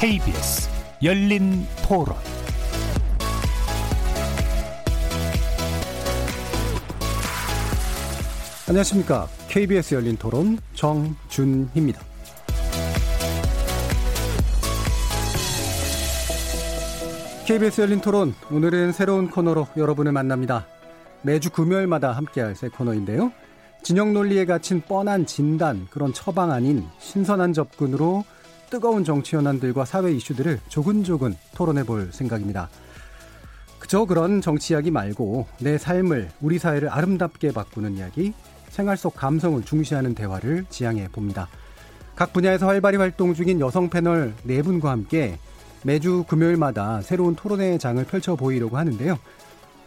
KBS 열린 토론 안녕하십니까. KBS 열린 토론 정준희입니다. KBS 열린 토론 오늘은 새로운 코너로 여러분을 만납니다. 매주 금요일마다 함께할 새 코너인데요. 진영 논리에 갇힌 뻔한 진단 그런 처방 아닌 신선한 접근으로 뜨거운 정치 현안들과 사회 이슈들을 조근조근 토론해 볼 생각입니다. 그저 그런 정치 이야기 말고 내 삶을 우리 사회를 아름답게 바꾸는 이야기 생활 속 감성을 중시하는 대화를 지향해 봅니다. 각 분야에서 활발히 활동 중인 여성 패널 네 분과 함께 매주 금요일마다 새로운 토론회 장을 펼쳐 보이려고 하는데요.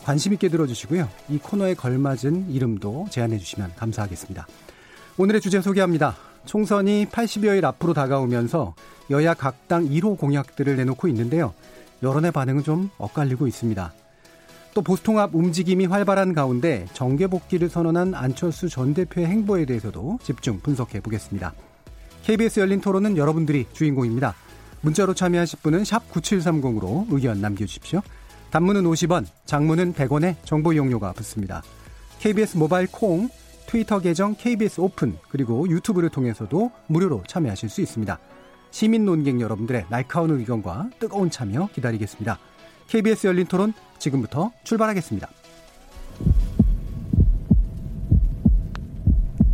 관심 있게 들어주시고요. 이 코너에 걸맞은 이름도 제안해 주시면 감사하겠습니다. 오늘의 주제 소개합니다. 총선이 80여일 앞으로 다가오면서 여야 각 당 1호 공약들을 내놓고 있는데요. 여론의 반응은 좀 엇갈리고 있습니다. 또 보수통합 움직임이 활발한 가운데 정계 복귀를 선언한 안철수 전 대표의 행보에 대해서도 집중 분석해 보겠습니다. KBS 열린 토론은 여러분들이 주인공입니다. 문자로 참여하실 분은 9730으로 의견 남겨주십시오. 단문은 50원, 장문은 100원에 정보 이용료가 붙습니다. KBS 모바일 콩, 트위터 계정 KBS 오픈, 그리고 유튜브를 통해서도 무료로 참여하실 수 있습니다. 시민 논객 여러분들의 날카로운 의견과 뜨거운 참여 기다리겠습니다. KBS 열린 토론 지금부터 출발하겠습니다.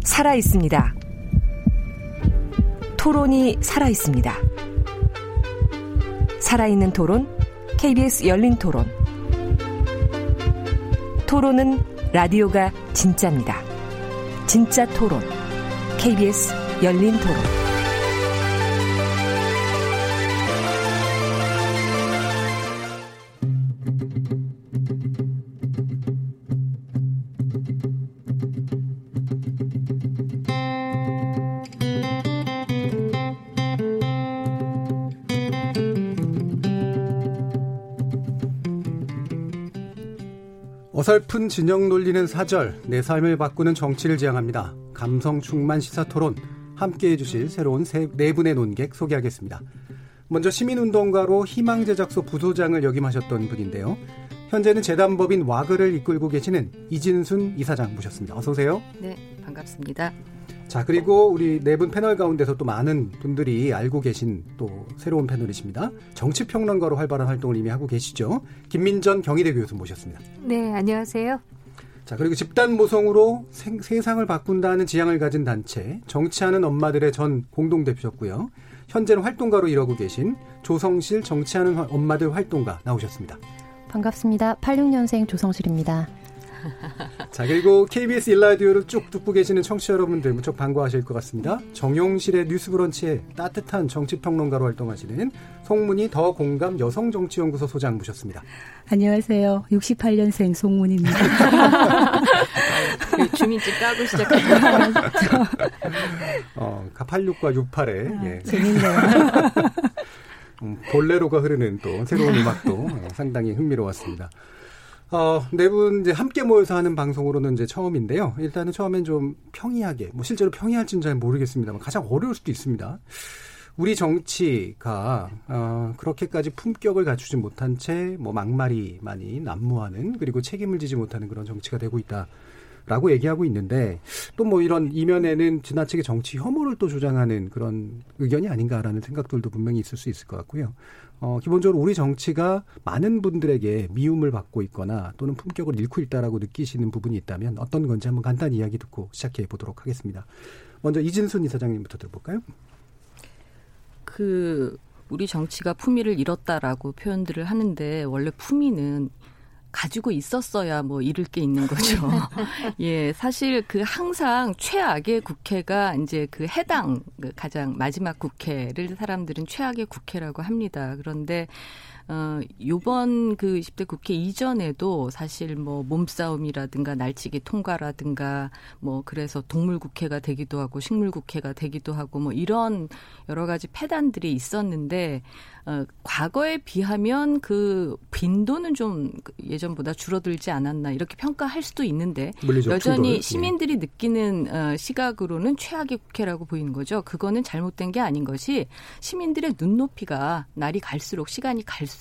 살아 있습니다. 토론이 살아 있습니다. 살아있는 토론, KBS 열린 토론. 토론은 라디오가 진짜입니다. 진짜 토론, KBS 열린 토론. 어설픈 진영 놀리는 사절, 내 삶을 바꾸는 정치를 지향합니다. 감성 충만 시사 토론, 함께 해주실 새로운 세, 네 분의 논객 소개하겠습니다. 먼저 시민운동가로 희망제작소 부소장을 역임하셨던 분인데요. 현재는 재단법인 와그를 이끌고 계시는 이진순 이사장 모셨습니다. 어서 오세요. 네, 반갑습니다. 자, 그리고 우리 네 분 패널 가운데서 또 많은 분들이 알고 계신 또 새로운 패널이십니다. 정치평론가로 활발한 활동을 이미 하고 계시죠. 김민전 경희대 교수 모셨습니다. 네, 안녕하세요. 자, 그리고 집단 모성으로 생, 세상을 바꾼다는 지향을 가진 단체, 정치하는 엄마들의 전 공동대표셨고요. 현재는 활동가로 일하고 계신 조성실 정치하는 엄마들 활동가 나오셨습니다. 반갑습니다. 86년생 조성실입니다. 자, 그리고 KBS 일라디오를 쭉 듣고 계시는 청취자 여러분들 무척 반가워하실 것 같습니다. 정용실의 뉴스 브런치에 따뜻한 정치평론가로 활동하시는 송문희 더 공감 여성정치연구소 소장 모셨습니다. 안녕하세요. 68년생 송문입니다. 그 주민증 까고 시작하는 어, 86과 68에 아, 예. 재밌네요. 음, 볼레로가 흐르는 또 새로운 음악도 어, 상당히 흥미로웠습니다. 어, 네 분 이제 함께 모여서 하는 방송으로는 이제 처음인데요. 일단은 처음엔 좀 평이하게, 뭐 실제로 평이할지는 잘 모르겠습니다만 가장 어려울 수도 있습니다. 우리 정치가 어, 그렇게까지 품격을 갖추지 못한 채 뭐 막말이 많이 난무하는 그리고 책임을 지지 못하는 그런 정치가 되고 있다. 라고 얘기하고 있는데 또 뭐 이런 이면에는 지나치게 정치 혐오를 또 조장하는 그런 의견이 아닌가라는 생각들도 분명히 있을 수 있을 것 같고요. 어, 기본적으로 우리 정치가 많은 분들에게 미움을 받고 있거나 또는 품격을 잃고 있다라고 느끼시는 부분이 있다면 어떤 건지 한번 간단히 이야기 듣고 시작해 보도록 하겠습니다. 먼저 이진순 이사장님부터 들어볼까요? 그 우리 정치가 품위를 잃었다라고 표현들을 하는데 원래 품위는 가지고 있었어야 뭐 잃을 게 있는 거죠. 예, 사실 그 항상 최악의 국회가 이제 그 해당 그 가장 마지막 국회를 사람들은 최악의 국회라고 합니다. 그런데 어, 요번 그 20대 국회 이전에도 사실 뭐 몸싸움이라든가 날치기 통과라든가 뭐 그래서 동물 국회가 되기도 하고 식물 국회가 되기도 하고 뭐 이런 여러 가지 패단들이 있었는데 어, 과거에 비하면 그 빈도는 좀 예전보다 줄어들지 않았나 이렇게 평가할 수도 있는데 물리적 여전히 충돌. 예. 시민들이 느끼는 어, 시각으로는 최악의 국회라고 보이는 거죠. 그거는 잘못된 게 아닌 것이 시민들의 눈높이가 날이 갈수록 시간이 갈수록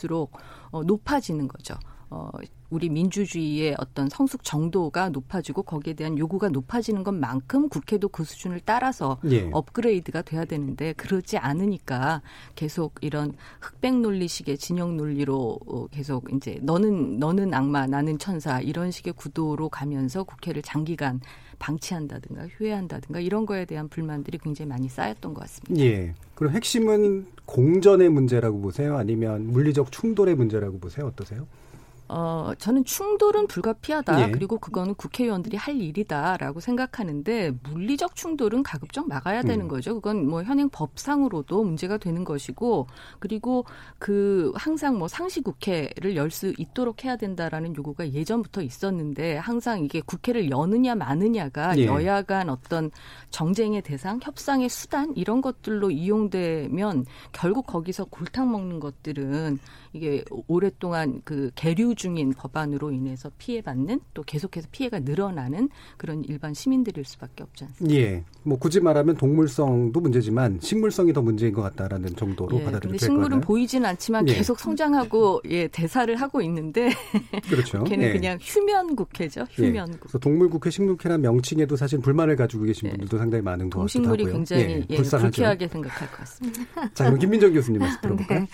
어, 높아지는 거죠. 어, 우리 민주주의의 어떤 성숙 정도가 높아지고 거기에 대한 요구가 높아지는 것만큼 국회도 그 수준을 따라서 예. 업그레이드가 돼야 되는데 그러지 않으니까 계속 이런 흑백 논리식의 진영 논리로 어, 계속 이제 너는 너는 악마 나는 천사 이런 식의 구도로 가면서 국회를 장기간 방치한다든가 휴회한다든가 이런 거에 대한 불만들이 굉장히 많이 쌓였던 것 같습니다. 예. 그럼 핵심은 공전의 문제라고 보세요? 아니면 물리적 충돌의 문제라고 보세요? 어떠세요? 어, 저는 충돌은 불가피하다. 예. 그리고 그거는 국회의원들이 할 일이다라고 생각하는데 물리적 충돌은 가급적 막아야 되는 음. 거죠. 그건 뭐 현행 법상으로도 문제가 되는 것이고 그리고 그 항상 뭐 상시 국회를 열 수 있도록 해야 된다라는 요구가 예전부터 있었는데 항상 이게 국회를 여느냐 마느냐가 예. 여야 간 어떤 정쟁의 대상, 협상의 수단 이런 것들로 이용되면 결국 거기서 골탕 먹는 것들은 이게 오랫동안 그 계류 중인 법안으로 인해서 피해받는 또 계속해서 피해가 늘어나는 그런 일반 시민들일 수밖에 없지 않습니까? 예. 뭐 굳이 말하면 동물성도 문제지만 식물성이 더 문제인 것 같다라는 정도로 예, 받아들일 근데 수 식물은. 보이진 않지만 예. 계속 성장하고 예 대사를 하고 있는데 그렇죠. 걔는 예. 그냥 휴면 국회죠. 예. 휴면 국회. 그래서 동물 국회, 식물 국회라는 명칭에도 사실 불만을 가지고 계신 예. 분들도 상당히 많은 것 같기도 동식물이. 굉장히 예, 불쌍하죠. 불쾌하게 생각할 것 같습니다. 자, 그럼 김민정 교수님 말씀 들어볼까요? 네.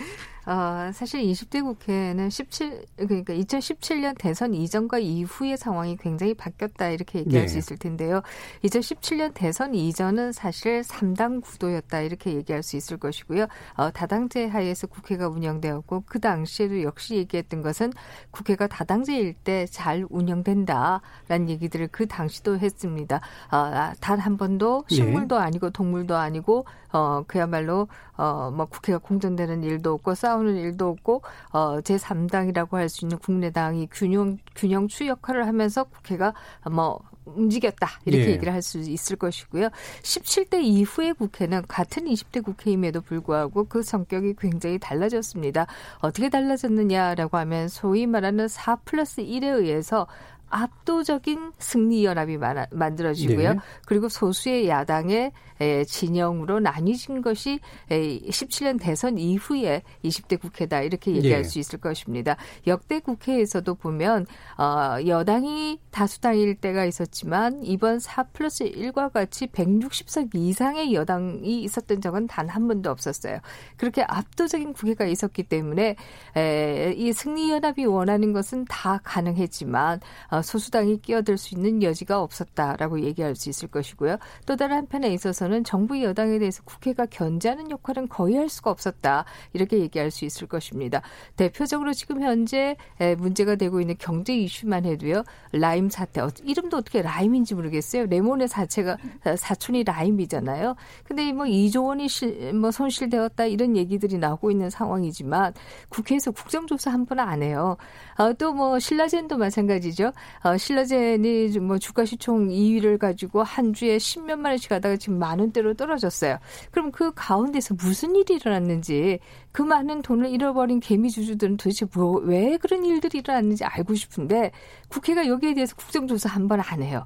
어, 사실 20대 국회는 17, 그러니까 2017년 대선 이전과 이후의 상황이 굉장히 바뀌었다 이렇게 얘기할 네. 수 있을 텐데요. 2017년 대선 이전은 사실 3당 구도였다 이렇게 얘기할 수 있을 것이고요. 어, 다당제 하에서 국회가 운영되었고 그 당시에도 역시 얘기했던 것은 국회가 다당제일 때 잘 운영된다라는 얘기들을 그 당시도 했습니다. 어, 단한 번도 예. 식물도 아니고 동물도 아니고 어 그야말로 어 뭐 국회가 공전되는 일도 없고 싸우는 일도 없고 어 제3당이라고 할 수 있는 국내당이 균형 균형추 역할을 하면서 국회가 뭐 움직였다 이렇게 예. 얘기를 할 수 있을 것이고요. 17대 이후의 국회는 같은 20대 국회임에도 불구하고 그 성격이 굉장히 달라졌습니다. 어떻게 달라졌느냐라고 하면 소위 말하는 4 플러스 1에 의해서 압도적인 승리 연합이 만들어지고요. 네. 그리고 소수의 야당의 에, 진영으로 나뉘진 것이 에, 17년 대선 이후에 20대 국회다 이렇게 얘기할 예. 수 있을 것입니다. 역대 국회에서도 보면 어, 여당이 다수당일 때가 있었지만 이번 4 플러스 1과 같이 160석 이상의 여당이 있었던 적은 단 한 번도 없었어요. 그렇게 압도적인 국회가 있었기 때문에 에, 이 승리 연합이 원하는 것은 다 가능했지만 어, 소수당이 끼어들 수 있는 여지가 없었다라고 얘기할 수 있을 것이고요. 또 다른 한편에 있어서는 정부 여당에 대해서 국회가 견제하는 역할은 거의 할 수가 없었다 이렇게 얘기할 수 있을 것입니다. 대표적으로 지금 현재 에, 문제가 되고 있는 경제 이슈만 해도요. 라임 사태 어, 이름도 어떻게 라임인지 모르겠어요. 레몬의 사체가 어, 사촌이 라임이잖아요. 근데 뭐 2조 원이 실, 뭐 손실되었다 이런 얘기들이 나오고 있는 상황이지만 국회에서 국정조사 한 번 안 해요. 어, 또뭐 신라젠도 마찬가지죠. 어, 신라젠이 뭐 주가 시총 2위를 가지고 한 주에 10몇만 원씩 하다가 지금 만 원대로 떨어졌어요. 그럼 그 가운데서 무슨 일이 일어났는지 그 많은 돈을 잃어버린 개미 주주들은 도대체 뭐, 왜 그런 일들이 일어났는지 알고 싶은데 국회가 여기에 대해서 국정조사 한 번 안 해요.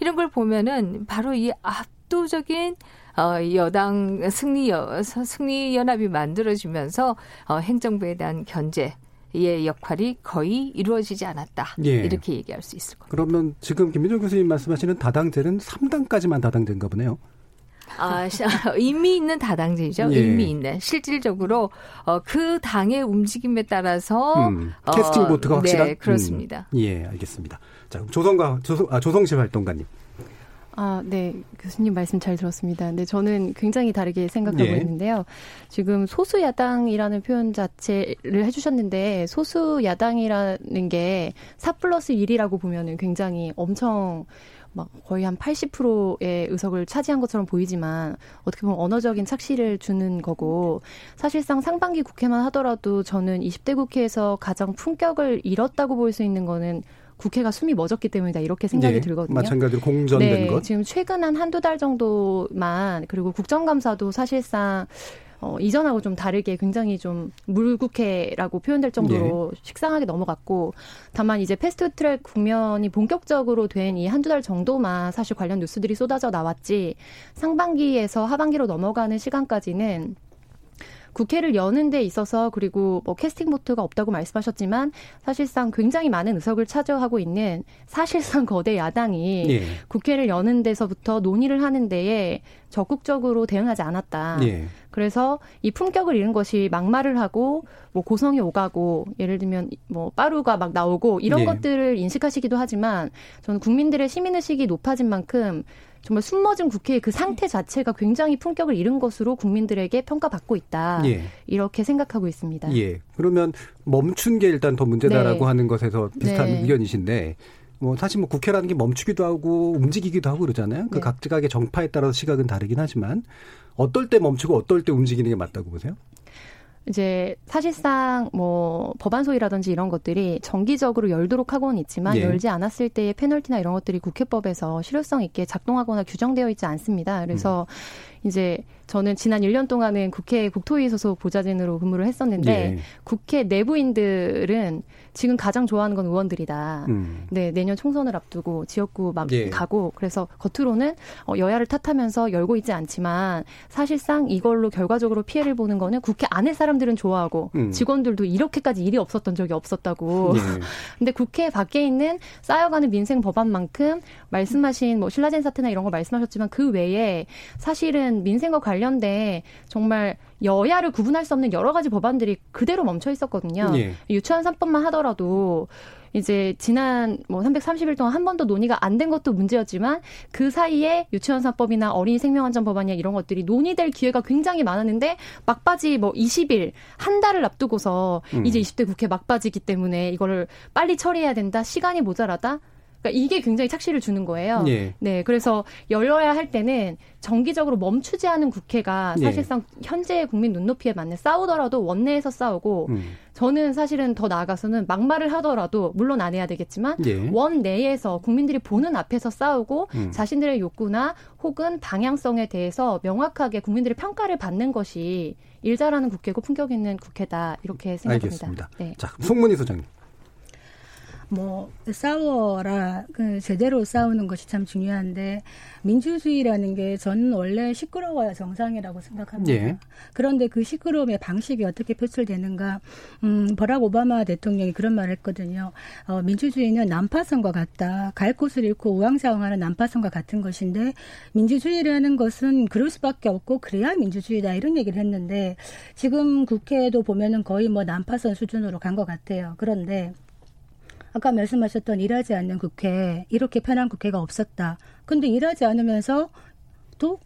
이런 걸 보면은 바로 이 압도적인 어, 여당 승리 여, 승리 연합이 만들어지면서 어, 행정부에 대한 견제 의 역할이 거의 이루어지지 않았다. 예. 이렇게 얘기할 수 있을 겁니다. 그러면 지금 김민정 교수님 말씀하시는 다당제는 3당까지만 다당제인가 보네요. 아, 시- 의미 있는 다당제죠. 예. 의미 있는 실질적으로 어, 그 당의 움직임에 따라서 음, 캐스팅 어, 보트가 확실한. 네, 그렇습니다. 음, 예, 알겠습니다. 자, 조성과 조성, 아, 조성실 활동가님. 아, 네. 교수님 말씀 잘 들었습니다. 근데 저는 굉장히 다르게 생각하고 예. 있는데요. 지금 소수 야당이라는 표현 자체를 해주셨는데, 소수 야당이라는 게 4 플러스 1이라고 보면은 굉장히 엄청 막 거의 한 80%의 의석을 차지한 것처럼 보이지만 어떻게 보면 언어적인 착시를 주는 거고 사실상 상반기 국회만 하더라도 저는 20대 국회에서 가장 품격을 잃었다고 볼 수 있는 거는 국회가 숨이 멎었기 때문이다 이렇게 생각이 예, 들거든요. 마찬가지로 공전된 네, 것. 지금 최근 한 한두 달 정도만 그리고 국정감사도 사실상 어, 이전하고 좀 다르게 굉장히 좀 물국회라고 표현될 정도로 예. 식상하게 넘어갔고 다만 이제 패스트트랙 국면이 본격적으로 된 이 한두 달 정도만 사실 관련 뉴스들이 쏟아져 나왔지 상반기에서 하반기로 넘어가는 시간까지는 국회를 여는 데 있어서 그리고 뭐 캐스팅 보트가 없다고 말씀하셨지만 사실상 굉장히 많은 의석을 차지하고 있는 사실상 거대 야당이 예. 국회를 여는 데서부터 논의를 하는 데에 적극적으로 대응하지 않았다. 예. 그래서 이 품격을 잃은 것이 막말을 하고 뭐 고성이 오가고 예를 들면 뭐 빠루가 막 나오고 이런 예. 것들을 인식하시기도 하지만 저는 국민들의 시민의식이 높아진 만큼 정말 숨머진 국회의 그 상태 자체가 굉장히 품격을 잃은 것으로 국민들에게 평가받고 있다. 예. 이렇게 생각하고 있습니다. 예. 그러면 멈춘 게 일단 더 문제다라고 네. 하는 것에서 비슷한 네. 의견이신데 뭐 사실 뭐 국회라는 게 멈추기도 하고 움직이기도 하고 그러잖아요. 그 네. 각각의 정파에 따라서 시각은 다르긴 하지만 어떨 때 멈추고 어떨 때 움직이는 게 맞다고 보세요? 이제 사실상 뭐 법안 소위라든지 이런 것들이 정기적으로 열도록 하고는 있지만 예. 열지 않았을 때의 페널티나 이런 것들이 국회법에서 실효성 있게 작동하거나 규정되어 있지 않습니다. 그래서 음. 이제 저는 지난 1년 동안은 국회 국토위 소속 보좌진으로 근무를 했었는데 예. 국회 내부인들은 지금 가장 좋아하는 건 의원들이다. 음. 네, 내년 총선을 앞두고 지역구 막 예. 가고 그래서 겉으로는 어, 여야를 탓하면서 열고 있지 않지만 사실상 이걸로 결과적으로 피해를 보는 거는 국회 안에 사람들은 좋아하고 음. 직원들도 이렇게까지 일이 없었던 적이 없었다고. 예. 근데 국회 밖에 있는 쌓여가는 민생 법안만큼 말씀하신 뭐 신라젠 사태나 이런 거 말씀하셨지만 그 외에 사실은 민생과 관련 관련돼 정말 여야를 구분할 수 없는 여러 가지 법안들이 그대로 멈춰 있었거든요. 예. 유치원 3법만 하더라도 이제 지난 뭐 330일 동안 한 번도 논의가 안 된 것도 문제였지만 그 사이에 유치원 3법이나 어린이 생명안전 법안이나 이런 것들이 논의될 기회가 굉장히 많았는데 막바지 뭐 20일 한 달을 앞두고서 음. 이제 20대 국회 막바지기 때문에 이거를 빨리 처리해야 된다. 시간이 모자라다. 그러니까 이게 굉장히 착시를 주는 거예요. 예. 네, 그래서 열려야 할 때는 정기적으로 멈추지 않은 국회가 예. 사실상 예. 현재의 국민 눈높이에 맞는 싸우더라도 원내에서 싸우고 음. 저는 사실은 더 나아가서는 막말을 하더라도 물론 안 해야 되겠지만 예. 원내에서 국민들이 보는 앞에서 싸우고 음. 자신들의 욕구나 혹은 방향성에 대해서 명확하게 국민들의 평가를 받는 것이 일 잘하는 국회고 품격 있는 국회다 이렇게 생각합니다. 알겠습니다. 네. 자, 송문희 소장님. 뭐 싸워라 그 제대로 싸우는 것이 참 중요한데 민주주의라는 게 저는 원래 시끄러워야 정상이라고 생각합니다. 예. 그런데 그 시끄러움의 방식이 어떻게 표출되는가? 음, 버락 오바마 대통령이 그런 말을 했거든요. 어, 민주주의는 난파선과 같다. 갈 곳을 잃고 우왕좌왕하는 난파선과 같은 것인데 민주주의라는 것은 그럴 수밖에 없고 그래야 민주주의다 이런 얘기를 했는데 지금 국회에도 보면은 거의 뭐 난파선 수준으로 간 것 같아요. 그런데 아까 말씀하셨던 일하지 않는 국회, 이렇게 편한 국회가 없었다. 근데 일하지 않으면서 또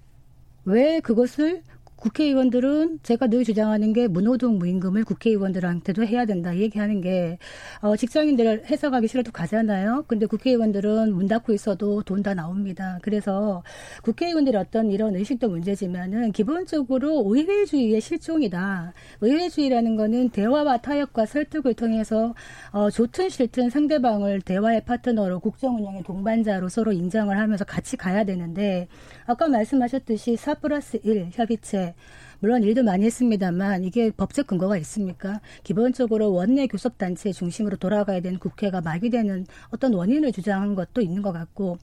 왜 그것을 국회의원들은 제가 늘 주장하는 게 무노동 무임금을 국회의원들한테도 해야 된다 얘기하는 게 어, 직장인들 회사 가기 싫어도 가잖아요. 근데 국회의원들은 문 닫고 있어도 돈 다 나옵니다. 그래서 국회의원들의 어떤 이런 의식도 문제지만은 기본적으로 의회주의의 실종이다. 의회주의라는 거는 대화와 타협과 설득을 통해서 어, 좋든 싫든 상대방을 대화의 파트너로 국정 운영의 동반자로 서로 인정을 하면서 같이 가야 되는데 아까 말씀하셨듯이 4 플러스 1 협의체 물론 일도 많이 했습니다만 이게 법적 근거가 있습니까? 기본적으로 원내 교섭단체 중심으로 돌아가야 되는 국회가 마비되는 어떤 원인을 주장한 것도 있는 것 같고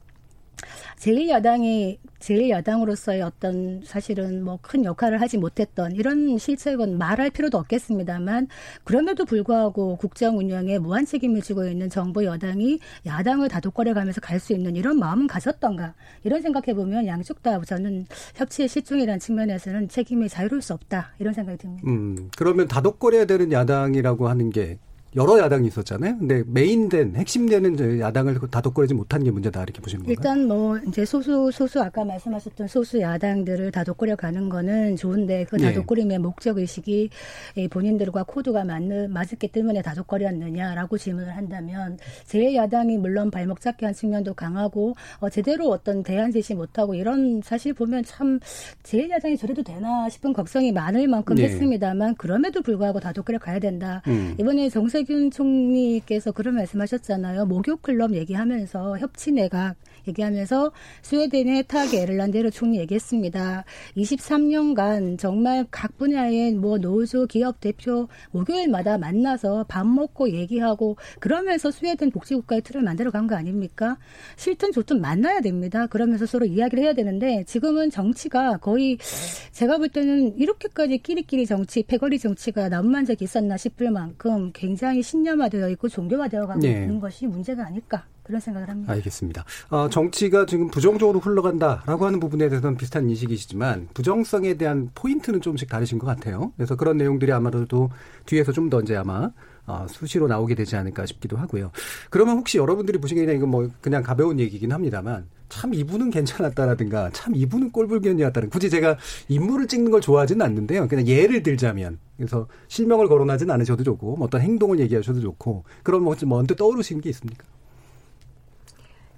제1야당이 제1야당으로서의 어떤 사실은 뭐 큰 역할을 하지 못했던 이런 실책은 말할 필요도 없겠습니다만 그럼에도 불구하고 국정 운영에 무한 책임을 지고 있는 정부 여당이 야당을 다독거려 가면서 갈 수 있는 이런 마음은 가졌던가 이런 생각해 보면 양쪽 다 저는 협치의 실종이라는 측면에서는 책임이 자유로울 수 없다 이런 생각이 듭니다. 음, 그러면 다독거려야 되는 야당이라고 하는 게 여러 야당이 있었잖아요. 근데 메인된 핵심되는 야당을 다독거리지 못한 게 문제다 이렇게 보시는 건가요? 일단 뭐 이제 소수 소수 아까 말씀하셨던 소수 야당들을 다독거려 가는 거는 좋은데 그 네. 다독거림의 네. 목적 의식이 본인들과 코드가 맞는 맞았기 때문에 다독거렸느냐라고 질문을 한다면 제 야당이 물론 발목 잡기 한 측면도 강하고 어, 제대로 어떤 대안 제시 못하고 이런 사실 보면 참제 야당이 저래도 되나 싶은 걱정이 많을 만큼 네. 했습니다만 그럼에도 불구하고 다독거려 가야 된다. 음. 이번에 정세 윤석균 총리께서 그런 말씀하셨잖아요. 목욕 클럽 얘기하면서 협치 내각 얘기하면서 스웨덴의 타게 에를란데르 총리 얘기했습니다. 23년간 정말 각 분야의 뭐 노조, 기업 대표 목요일마다 만나서 밥 먹고 얘기하고 그러면서 스웨덴 복지국가의 틀을 만들어 간 거 아닙니까? 싫든 좋든 만나야 됩니다. 그러면서 서로 이야기를 해야 되는데 지금은 정치가 거의 제가 볼 때는 이렇게까지 끼리끼리 정치, 패거리 정치가 남만 적이 있었나 싶을 만큼 굉장히 신념화되어 있고 종교화되어 가고 네. 있는 것이 문제가 아닐까 그런 생각을 합니다. 알겠습니다. 어, 정치가 지금 부정적으로 흘러간다라고 하는 부분에 대해서는 비슷한 인식이시지만 부정성에 대한 포인트는 조금씩 다르신 것 같아요. 그래서 그런 내용들이 아마도 뒤에서 좀 더 이제 아마 어, 수시로 나오게 되지 않을까 싶기도 하고요. 그러면 혹시 여러분들이 보시기에는 이건 뭐 그냥 가벼운 얘기긴 합니다만 참 이분은 괜찮았다라든가 참 이분은 꼴불견이었다는 굳이 제가 인물을 찍는 걸 좋아하지는 않는데요. 그냥 예를 들자면 그래서 실명을 거론하지는 않으셔도 좋고 뭐 어떤 행동을 얘기하셔도 좋고 그런 뭐 언뜻 떠오르시는 게 있습니까?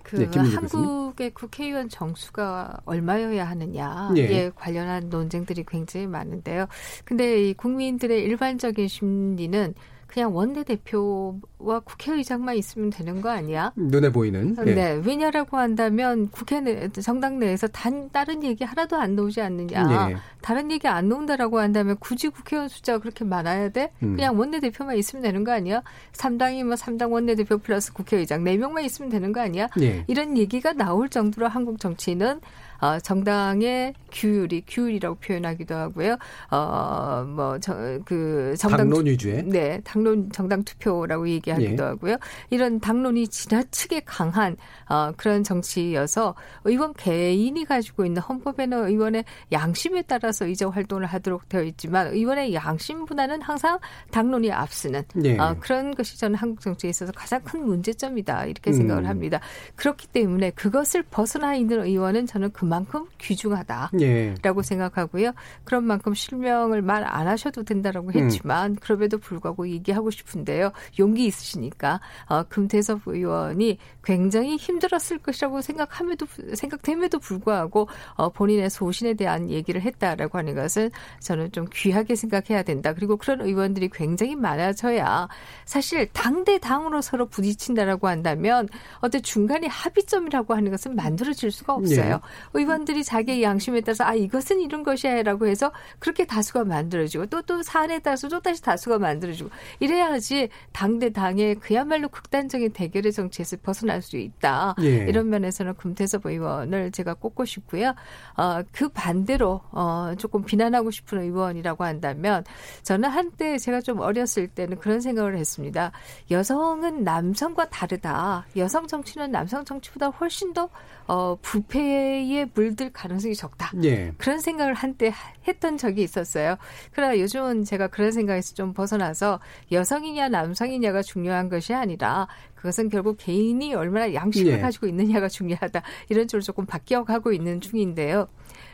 그 네, 한국의 국회의원 정수가 얼마여야 하느냐에 예. 관련한 논쟁들이 굉장히 많은데요. 근데 이 국민들의 일반적인 심리는 그냥 원내대표와 국회의장만 있으면 되는 거 아니야? 눈에 보이는. 네. 네. 왜냐라고 한다면 국회 내, 정당 내에서 단, 다른 얘기 하나도 안 나오지 않느냐. 네. 다른 얘기 안 나온다라고 한다면 굳이 국회의원 숫자가 그렇게 많아야 돼? 음. 그냥 원내대표만 있으면 되는 거 아니야? 3당이 뭐 3당 원내대표 플러스 국회의장 4명만 있으면 되는 거 아니야? 네. 이런 얘기가 나올 정도로 한국 정치는 어, 정당의 규율이 규율이라고 표현하기도 하고요. 어 뭐그 정당 당론 위주의 네 당론 정당 투표라고 얘기하기도 예. 하고요. 이런 당론이 지나치게 강한 어, 그런 정치여서 의원 개인이 가지고 있는 헌법에는 의원의 양심에 따라서 의제 활동을 하도록 되어 있지만 의원의 양심보다는 항상 당론이 앞서는 예. 어, 그런 것이 저는 한국 정치에 있어서 가장 큰 문제점이다 이렇게 생각을 음. 합니다. 그렇기 때문에 그것을 벗어나 있는 의원은 저는 그만 만큼 귀중하다라고 예. 생각하고요. 그런 만큼 실명을 말 안 하셔도 된다라고 음. 했지만 음. 그럼에도 불구하고 얘기하고 싶은데요. 용기 있으시니까 어, 금태섭 의원이 굉장히 힘들었을 것이라고 생각함에도 생각됨에도 불구하고 어, 본인의 소신에 대한 얘기를 했다라고 하는 것은 저는 좀 귀하게 생각해야 된다. 그리고 그런 의원들이 굉장히 많아져야 사실 당 대 당으로 서로 부딪힌다라고 한다면 어떤 중간에 합의점이라고 하는 것은 만들어질 수가 없어요. 네. 의원들이 자기의 양심에 따라서 아 이것은 이런 것이야라고 해서 그렇게 다수가 만들어지고 또 또 사안에 따라서 또 다시 다수가 만들어지고 이래야지 당 대 당의 그야말로 극단적인 대결의 정치에서 벗어날 수 있다. 예. 이런 면에서는 금태섭 의원을 제가 꼽고 싶고요. 어, 그 반대로 어, 조금 비난하고 싶은 의원이라고 한다면 저는 한때 제가 좀 어렸을 때는 그런 생각을 했습니다. 여성은 남성과 다르다. 여성 정치는 남성 정치보다 훨씬 더 어, 부패에 물들 가능성이 적다. 예. 그런 생각을 한때 했던 적이 있었어요. 그러나 요즘은 제가 그런 생각에서 좀 벗어나서 여성이냐 남성이냐가 중요한 것이 아니라 그것은 결국 개인이 얼마나 양심을 예. 가지고 있느냐가 중요하다. 이런 쪽으로 조금 바뀌어가고 있는 중인데요.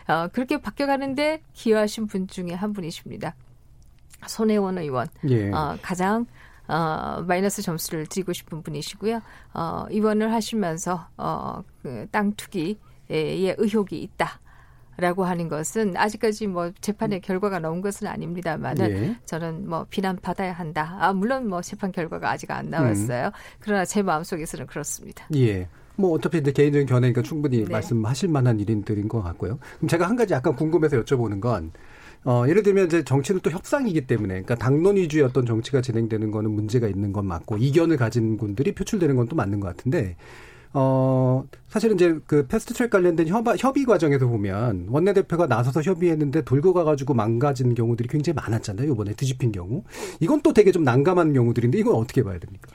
어, 그렇게 바뀌어가는데 기여하신 분 중에 한 분이십니다. 손혜원 의원. 예. 어, 가장 어, 마이너스 점수를 드리고 싶은 분이시고요. 어, 입원을 하시면서 어, 그땅 투기에 의혹이 있다. 라고 하는 것은 아직까지 뭐 재판의 결과가 나온 것은 아닙니다만은 예. 저는 뭐 비난 받아야 한다. 아, 물론 뭐 재판 결과가 아직 안 나왔어요. 음. 그러나 제 마음속에서는 그렇습니다. 예. 뭐 어차피 이제 개인적인 견해니까 충분히 네. 말씀하실 만한 일인들인 것 같고요. 그럼 제가 한 가지 약간 궁금해서 여쭤보는 건 어, 예를 들면 이제 정치는 또 협상이기 때문에, 그러니까 당론 위주의 어떤 정치가 진행되는 거는 문제가 있는 건 맞고, 이견을 가진 분들이 표출되는 건 또 맞는 것 같은데, 어, 사실은 이제 그 패스트 트랙 관련된 협의, 협의 과정에서 보면 원내대표가 나서서 협의했는데 돌고 가가지고 망가진 경우들이 굉장히 많았잖아요. 이번에 뒤집힌 경우. 이건 또 되게 좀 난감한 경우들인데 이건 어떻게 봐야 됩니까?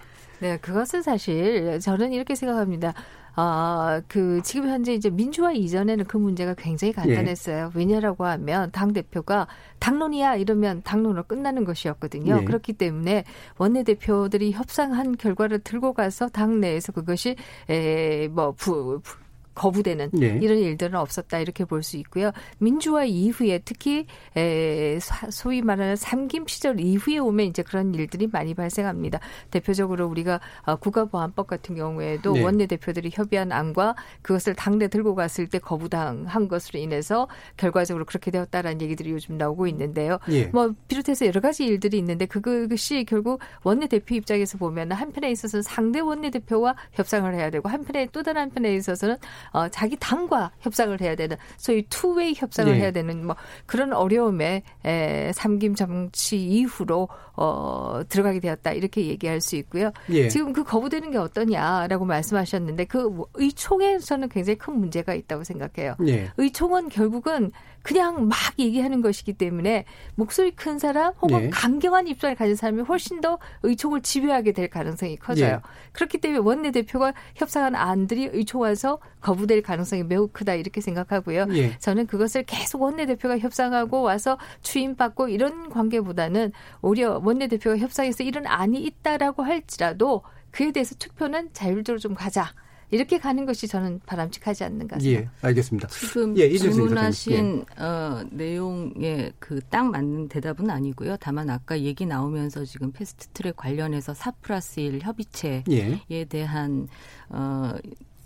네, 그것은 사실 저는 이렇게 생각합니다. 아, 그 지금 현재 이제 민주화 이전에는 그 문제가 굉장히 간단했어요. 예. 왜냐라고 하면 당 대표가 당론이야 이러면 당론으로 끝나는 것이었거든요. 예. 그렇기 때문에 원내 대표들이 협상한 결과를 들고 가서 당 내에서 그것이 에뭐 부, 부 거부되는 예. 이런 일들은 없었다 이렇게 볼 수 있고요. 민주화 이후에 특히 에, 소위 말하는 삼김 시절 이후에 오면 이제 그런 일들이 많이 발생합니다. 대표적으로 우리가 어, 국가보안법 같은 경우에도 네. 원내 대표들이 협의한 안과 그것을 당내 들고 갔을 때 거부당한 것으로 인해서 결과적으로 그렇게 되었다라는 얘기들이 요즘 나오고 있는데요. 예. 뭐 비롯해서 여러 가지 일들이 있는데 그것이 결국 원내 대표 입장에서 보면 한편에 있어서 상대 원내 대표와 협상을 해야 되고 한편에 또 다른 한편에 있어서는 어, 자기 당과 협상을 해야 되는 소위 투웨이 협상을 네. 해야 되는 뭐 그런 어려움에 에, 삼김 정치 이후로 어, 들어가게 되었다 이렇게 얘기할 수 있고요. 예. 지금 그 거부되는 게 어떠냐라고 말씀하셨는데 그 의총에서는 굉장히 큰 문제가 있다고 생각해요. 예. 의총은 결국은 그냥 막 얘기하는 것이기 때문에 목소리 큰 사람 혹은 예. 강경한 입장을 가진 사람이 훨씬 더 의총을 지배하게 될 가능성이 커져요. 예. 그렇기 때문에 원내대표가 협상한 안들이 의총 와서 거부될 가능성이 매우 크다 이렇게 생각하고요. 예. 저는 그것을 계속 원내대표가 협상하고 와서 추임받고 이런 관계보다는 오히려 원내대표가 협상해서 이런 안이 있다라고 할지라도 그에 대해서 투표는 자율적으로 좀 가자. 이렇게 가는 것이 저는 바람직하지 않는가 생각합니다. 예, 알겠습니다. 지금 예, 질문하신 예. 어, 내용에 그 딱 맞는 대답은 아니고요. 다만 아까 얘기 나오면서 지금 패스트트랙 관련해서 4 플러스 1 협의체에 예. 대한 어,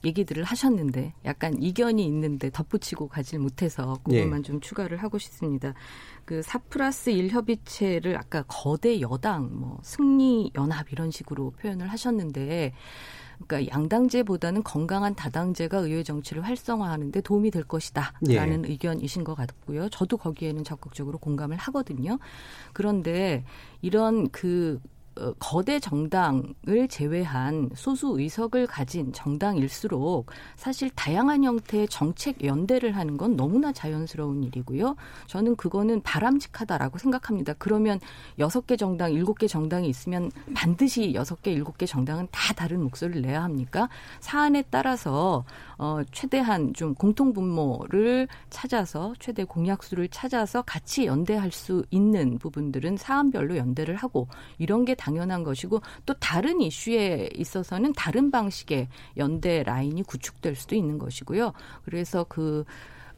얘기들을 하셨는데 약간 이견이 있는데 덧붙이고 가질 못해서 그것만 예. 좀 추가를 하고 싶습니다. 그4 플러스 1 협의체를 아까 거대 여당 뭐 승리 연합 이런 식으로 표현을 하셨는데 그러니까 양당제보다는 건강한 다당제가 의회 정치를 활성화하는 데 도움이 될 것이다라는 예. 의견이신 것 같고요. 저도 거기에는 적극적으로 공감을 하거든요. 그런데 이런 그 어, 거대 정당을 제외한 소수 의석을 가진 정당일수록 사실 다양한 형태의 정책 연대를 하는 건 너무나 자연스러운 일이고요. 저는 그거는 바람직하다라고 생각합니다. 그러면 여섯 개 정당, 일곱 개 정당이 있으면 반드시 여섯 개, 일곱 개 정당은 다 다른 목소리를 내야 합니까? 사안에 따라서 어 최대한 좀 공통 분모를 찾아서 최대 공약수를 찾아서 같이 연대할 수 있는 부분들은 사안별로 연대를 하고 이런 게 당연한 것이고 또 다른 이슈에 있어서는 다른 방식의 연대 라인이 구축될 수도 있는 것이고요. 그래서 그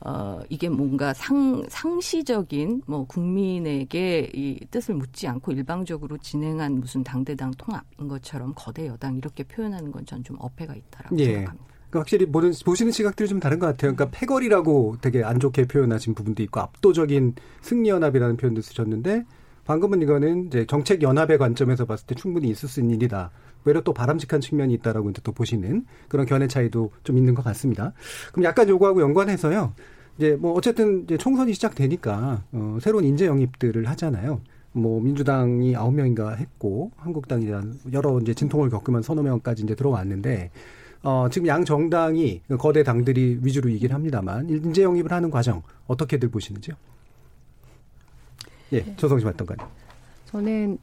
어, 이게 뭔가 상, 상시적인 뭐 국민에게 이 뜻을 묻지 않고 일방적으로 진행한 무슨 당대당 통합인 것처럼 거대 여당 이렇게 표현하는 건 전 좀 어폐가 있다라고 예. 생각합니다. 그러니까 확실히 보는, 보시는 시각들이 좀 다른 것 같아요. 그러니까 패거리라고 되게 안 좋게 표현하신 부분도 있고 압도적인 승리연합이라는 표현도 쓰셨는데 방금은 이거는 이제 정책 연합의 관점에서 봤을 때 충분히 있을 수 있는 일이다. 외려 또 바람직한 측면이 있다라고 이제 또 보시는 그런 견해 차이도 좀 있는 것 같습니다. 그럼 약간 요거하고 연관해서요. 이제 뭐 어쨌든 이제 총선이 시작되니까 어 새로운 인재 영입들을 하잖아요. 뭐 민주당이 아홉 명인가 했고 한국당이 여러 이제 진통을 겪으면 서너 명까지 이제 들어왔는데 어 지금 양 정당이 거대 당들이 위주로 얘기를 합니다만 인재 영입을 하는 과정 어떻게들 보시는지요? 예, 조성심 어떤가요? 저는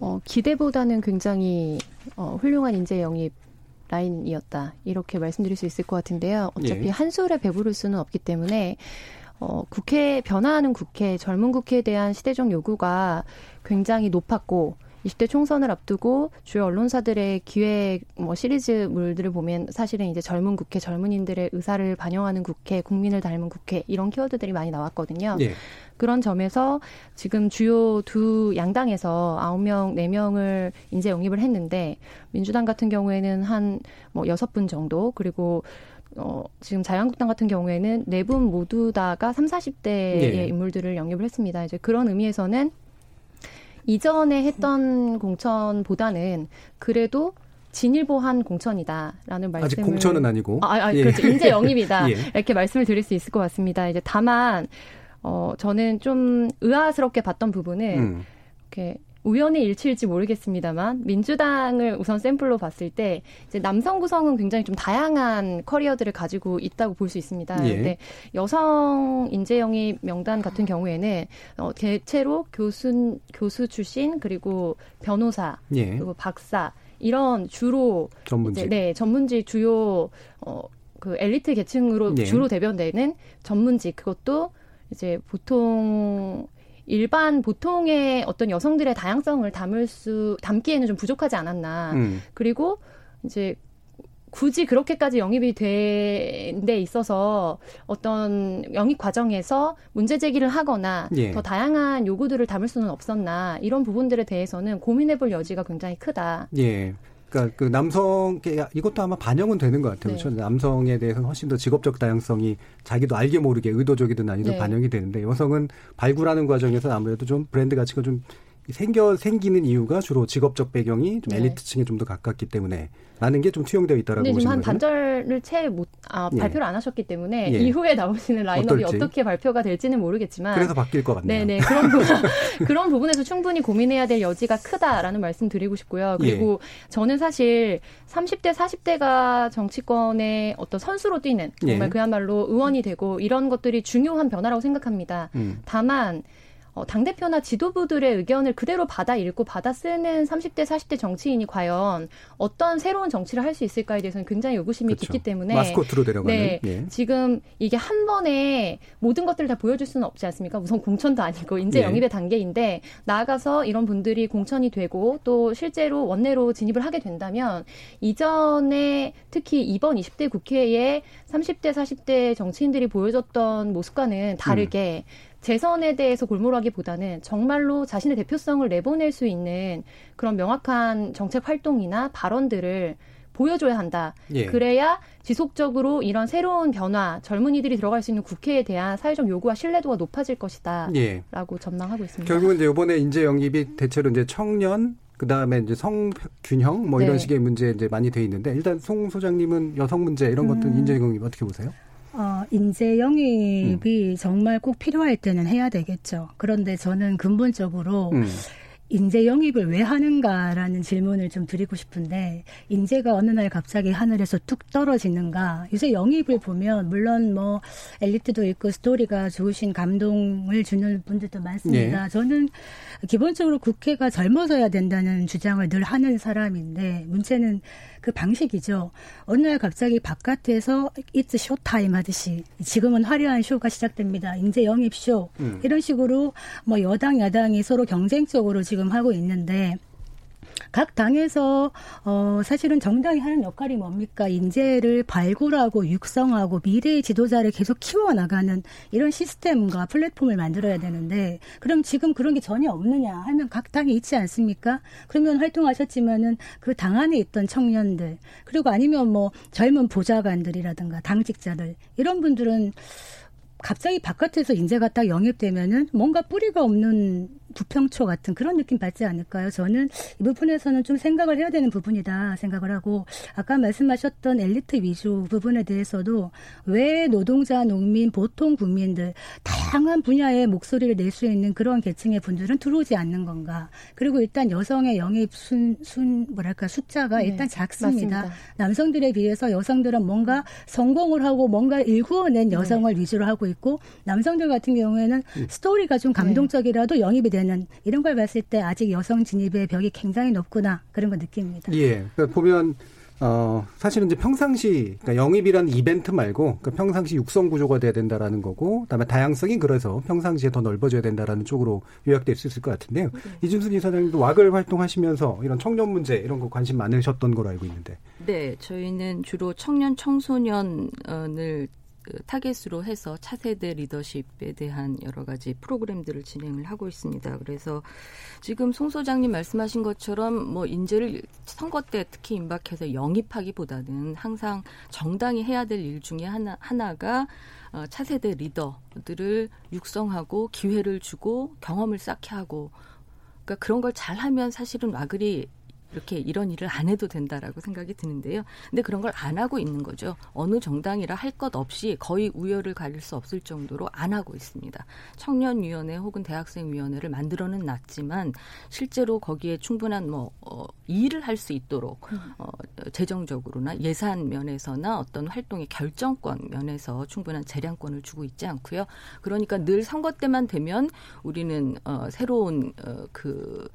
어, 기대보다는 굉장히 어, 훌륭한 인재 영입 라인이었다 이렇게 말씀드릴 수 있을 것 같은데요. 어차피 예. 한 술에 배부를 수는 없기 때문에 어, 국회 변화하는 국회 젊은 국회에 대한 시대적 요구가 굉장히 높았고 20대 총선을 앞두고 주요 언론사들의 기획 뭐 시리즈물들을 보면 사실은 이제 젊은 국회, 젊은인들의 의사를 반영하는 국회, 국민을 닮은 국회 이런 키워드들이 많이 나왔거든요. 예. 그런 점에서 지금 주요 두 양당에서 아홉 명, 네 명을 인재 영입을 했는데 민주당 같은 경우에는 한 뭐 여섯 분 정도 그리고 어, 지금 자유한국당 같은 경우에는 네 분 모두 다가 3, 40대의 네. 인물들을 영입을 했습니다. 이제 그런 의미에서는 이전에 했던 공천보다는 그래도 진일보한 공천이다라는 말씀을 아직 공천은 아니고 아, 아 예. 그렇죠 인재 영입이다 예. 이렇게 말씀을 드릴 수 있을 것 같습니다. 이제 다만 어 저는 좀 의아스럽게 봤던 부분은 음. 이렇게 우연의 일치일지 모르겠습니다만 민주당을 우선 샘플로 봤을 때 이제 남성 구성은 굉장히 좀 다양한 커리어들을 가지고 있다고 볼 수 있습니다. 예. 근데 여성 인재 영입 명단 같은 경우에는 어, 대체로 교수 교수 출신 그리고 변호사 예. 그리고 박사 이런 주로 전문직 이제, 네 전문직 주요 어, 그 엘리트 계층으로 예. 주로 대변되는 전문직 그것도 이제 보통 일반 보통의 어떤 여성들의 다양성을 담을 수 담기에는 좀 부족하지 않았나. 음. 그리고 이제 굳이 그렇게까지 영입이 된 데 있어서 어떤 영입 과정에서 문제 제기를 하거나 예. 더 다양한 요구들을 담을 수는 없었나 이런 부분들에 대해서는 고민해 볼 여지가 굉장히 크다. 예. 그러니까 그 남성 이것도 아마 반영은 되는 것 같아요. 네. 그렇죠? 남성에 대해서는 훨씬 더 직업적 다양성이 자기도 알게 모르게 의도적이든 아니든 네. 반영이 되는데 여성은 발굴하는 과정에서 아무래도 좀 브랜드 가치가 좀 생겨 생기는 이유가 주로 직업적 배경이 좀 네. 엘리트층에 좀 더 가깝기 때문에 라는 게 좀 투영되어 있다라고 보시는 지금 한 단절을 채 못, 아, 예. 발표를 안 하셨기 때문에 예. 이후에 나오시는 라인업이 어떨지. 어떻게 발표가 될지는 모르겠지만 그래서 바뀔 것 같네요. 네네 그런 부분 그런 부분에서 충분히 고민해야 될 여지가 크다라는 말씀 드리고 싶고요. 그리고 예. 저는 사실 30대 40대가 정치권의 어떤 선수로 뛰는 정말 예. 그야말로 의원이 되고 이런 것들이 중요한 변화라고 생각합니다. 음. 다만 어, 당대표나 지도부들의 의견을 그대로 받아 읽고 받아 쓰는 30대, 40대 정치인이 과연 어떤 새로운 정치를 할 수 있을까에 대해서는 굉장히 의구심이 그렇죠. 깊기 때문에 마스코트로 데려가는 네, 예. 지금 이게 한 번에 모든 것들을 다 보여줄 수는 없지 않습니까? 우선 공천도 아니고 인재 예. 영입의 단계인데 나아가서 이런 분들이 공천이 되고 또 실제로 원내로 진입을 하게 된다면 이전에 특히 이번 20대 국회에 30대, 40대 정치인들이 보여줬던 모습과는 다르게 음. 재선에 대해서 골몰하기보다는 정말로 자신의 대표성을 내보낼 수 있는 그런 명확한 정책 활동이나 발언들을 보여줘야 한다. 예. 그래야 지속적으로 이런 새로운 변화, 젊은이들이 들어갈 수 있는 국회에 대한 사회적 요구와 신뢰도가 높아질 것이다. 예. 라고 전망하고 있습니다. 결국은 이제 이번에 인재 영입이 대체로 이제 청년, 그 다음에 이제 성균형 뭐 이런 네. 식의 문제 이제 많이 돼 있는데 일단 송 소장님은 여성 문제 이런 것들 음. 인재 영입 어떻게 보세요? 어, 인재 영입이 음. 정말 꼭 필요할 때는 해야 되겠죠. 그런데 저는 근본적으로 음. 인재 영입을 왜 하는가라는 질문을 좀 드리고 싶은데 인재가 어느 날 갑자기 하늘에서 뚝 떨어지는가 요새 영입을 보면 물론 뭐 엘리트도 있고 스토리가 좋으신 감동을 주는 분들도 많습니다. 네. 저는 기본적으로 국회가 젊어져야 된다는 주장을 늘 하는 사람인데 문제는 그 방식이죠. 어느 날 갑자기 바깥에서 이츠 쇼타임 하듯이 지금은 화려한 쇼가 시작됩니다. 인재 영입 쇼 음. 이런 식으로 뭐 여당 야당이 서로 경쟁적으로 지금 하고 있는데 각 당에서 어 사실은 정당이 하는 역할이 뭡니까? 인재를 발굴하고 육성하고 미래의 지도자를 계속 키워 나가는 이런 시스템과 플랫폼을 만들어야 되는데 그럼 지금 그런 게 전혀 없느냐 하면 각 당이 있지 않습니까? 그러면 활동하셨지만은 그 당 안에 있던 청년들 그리고 아니면 뭐 젊은 보좌관들이라든가 당직자들 이런 분들은 갑자기 바깥에서 인재가 딱 영입되면은 뭔가 뿌리가 없는 부평초 같은 그런 느낌 받지 않을까요? 저는 이 부분에서는 좀 생각을 해야 되는 부분이다 생각을 하고 아까 말씀하셨던 엘리트 위주 부분에 대해서도 왜 노동자, 농민, 보통 국민들 다양한 분야의 목소리를 낼 수 있는 그런 계층의 분들은 들어오지 않는 건가? 그리고 일단 여성의 영입 순, 순 뭐랄까 숫자가 네, 일단 작습니다. 맞습니다. 남성들에 비해서 여성들은 뭔가 성공을 하고 뭔가 일구어낸 여성을 네. 위주로 하고 있고 남성들 같은 경우에는 음. 스토리가 좀 감동적이라도 영입이 되는 되는 이런 걸 봤을 때 아직 여성 진입의 벽이 굉장히 높구나 그런 거 느낍니다. 예. 그러니까 보면 어, 사실은 이제 평상시, 그러니까 영입이라는 이벤트 말고, 그러니까 평상시 육성 구조가 돼야 된다라는 거고, 그 다음에 다양성이 그래서 평상시에 더 넓어져야 된다라는 쪽으로 요약될 수 있을 것 같은데요. 네. 이준순 이사장님도 왁을 활동하시면서 이런 청년 문제 이런 거 관심 많으셨던 걸로 알고 있는데. 네, 저희는 주로 청년 청소년을 그 타겟으로 해서 차세대 리더십에 대한 여러 가지 프로그램들을 진행을 하고 있습니다. 그래서 지금 송 소장님 말씀하신 것처럼 뭐 인재를 선거 때 특히 임박해서 영입하기보다는 항상 정당이 해야 될 일 중에 하나 하나가 어, 차세대 리더들을 육성하고 기회를 주고 경험을 쌓게 하고 그러니까 그런 걸 잘하면 사실은 와글이 이렇게 이런 일을 안 해도 된다라고 생각이 드는데요. 근데 그런 걸 안 하고 있는 거죠. 어느 정당이라 할 것 없이 거의 우열을 가릴 수 없을 정도로 안 하고 있습니다. 청년위원회 혹은 대학생위원회를 만들어는 놨지만 실제로 거기에 충분한 뭐 어, 일을 할 수 있도록 어, 재정적으로나 예산 면에서나 어떤 활동의 결정권 면에서 충분한 재량권을 주고 있지 않고요. 그러니까 늘 선거 때만 되면 우리는 어, 새로운 어, 그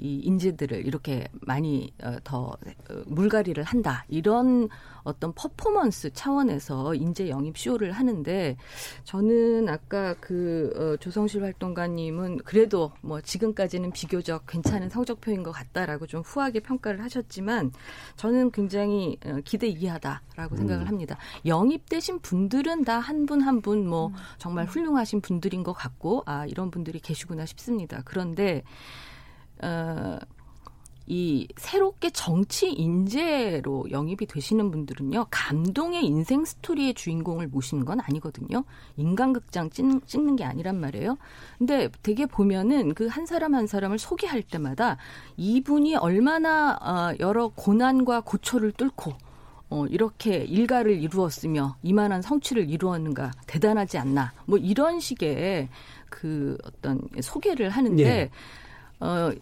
이 인재들을 이렇게 많이 어, 더 어, 물갈이를 한다. 이런 어떤 퍼포먼스 차원에서 인재 영입 쇼를 하는데 저는 아까 그 어, 조성실 활동가님은 그래도 뭐 지금까지는 비교적 괜찮은 성적표인 것 같다라고 좀 후하게 평가를 하셨지만 저는 굉장히 어, 기대 이하다라고 생각을 음. 합니다. 영입되신 분들은 다 한 분 한 분뭐 음. 정말 훌륭하신 분들인 것 같고 아 이런 분들이 계시구나 싶습니다. 그런데 어, 이 새롭게 정치 인재로 영입이 되시는 분들은요 감동의 인생 스토리의 주인공을 모시는 건 아니거든요 인간극장 찍, 찍는 게 아니란 말이에요 근데 되게 보면은 그 한 사람 한 사람을 소개할 때마다 이분이 얼마나 어, 여러 고난과 고초를 뚫고 어, 이렇게 일가를 이루었으며 이만한 성취를 이루었는가 대단하지 않나 뭐 이런 식의 그 어떤 소개를 하는데 네. 어,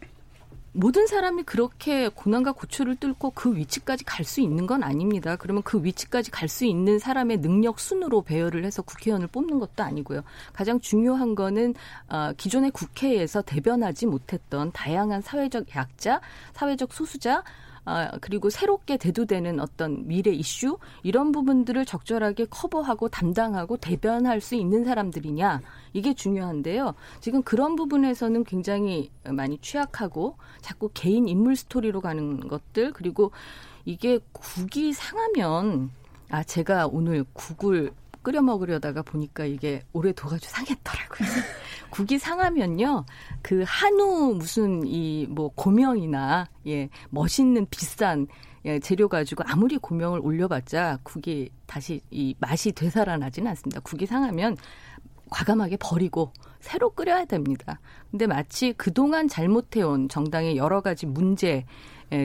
모든 사람이 그렇게 고난과 고초를 뚫고 그 위치까지 갈 수 있는 건 아닙니다. 그러면 그 위치까지 갈 수 있는 사람의 능력 순으로 배열을 해서 국회의원을 뽑는 것도 아니고요. 가장 중요한 거는 어, 기존의 국회에서 대변하지 못했던 다양한 사회적 약자, 사회적 소수자, 아, 그리고 새롭게 대두되는 어떤 미래 이슈 이런 부분들을 적절하게 커버하고 담당하고 대변할 수 있는 사람들이냐 이게 중요한데요. 지금 그런 부분에서는 굉장히 많이 취약하고 자꾸 개인 인물 스토리로 가는 것들 그리고 이게 국이 상하면 아 제가 오늘 국을 끓여 먹으려다가 보니까 이게 오래 둬가지고 상했더라고요. 국이 상하면요, 그 한우 무슨 이 뭐 고명이나 예 멋있는 비싼 예, 재료 가지고 아무리 고명을 올려봤자 국이 다시 이 맛이 되살아나지는 않습니다. 국이 상하면 과감하게 버리고 새로 끓여야 됩니다. 근데 마치 그동안 잘못해온 정당의 여러 가지 문제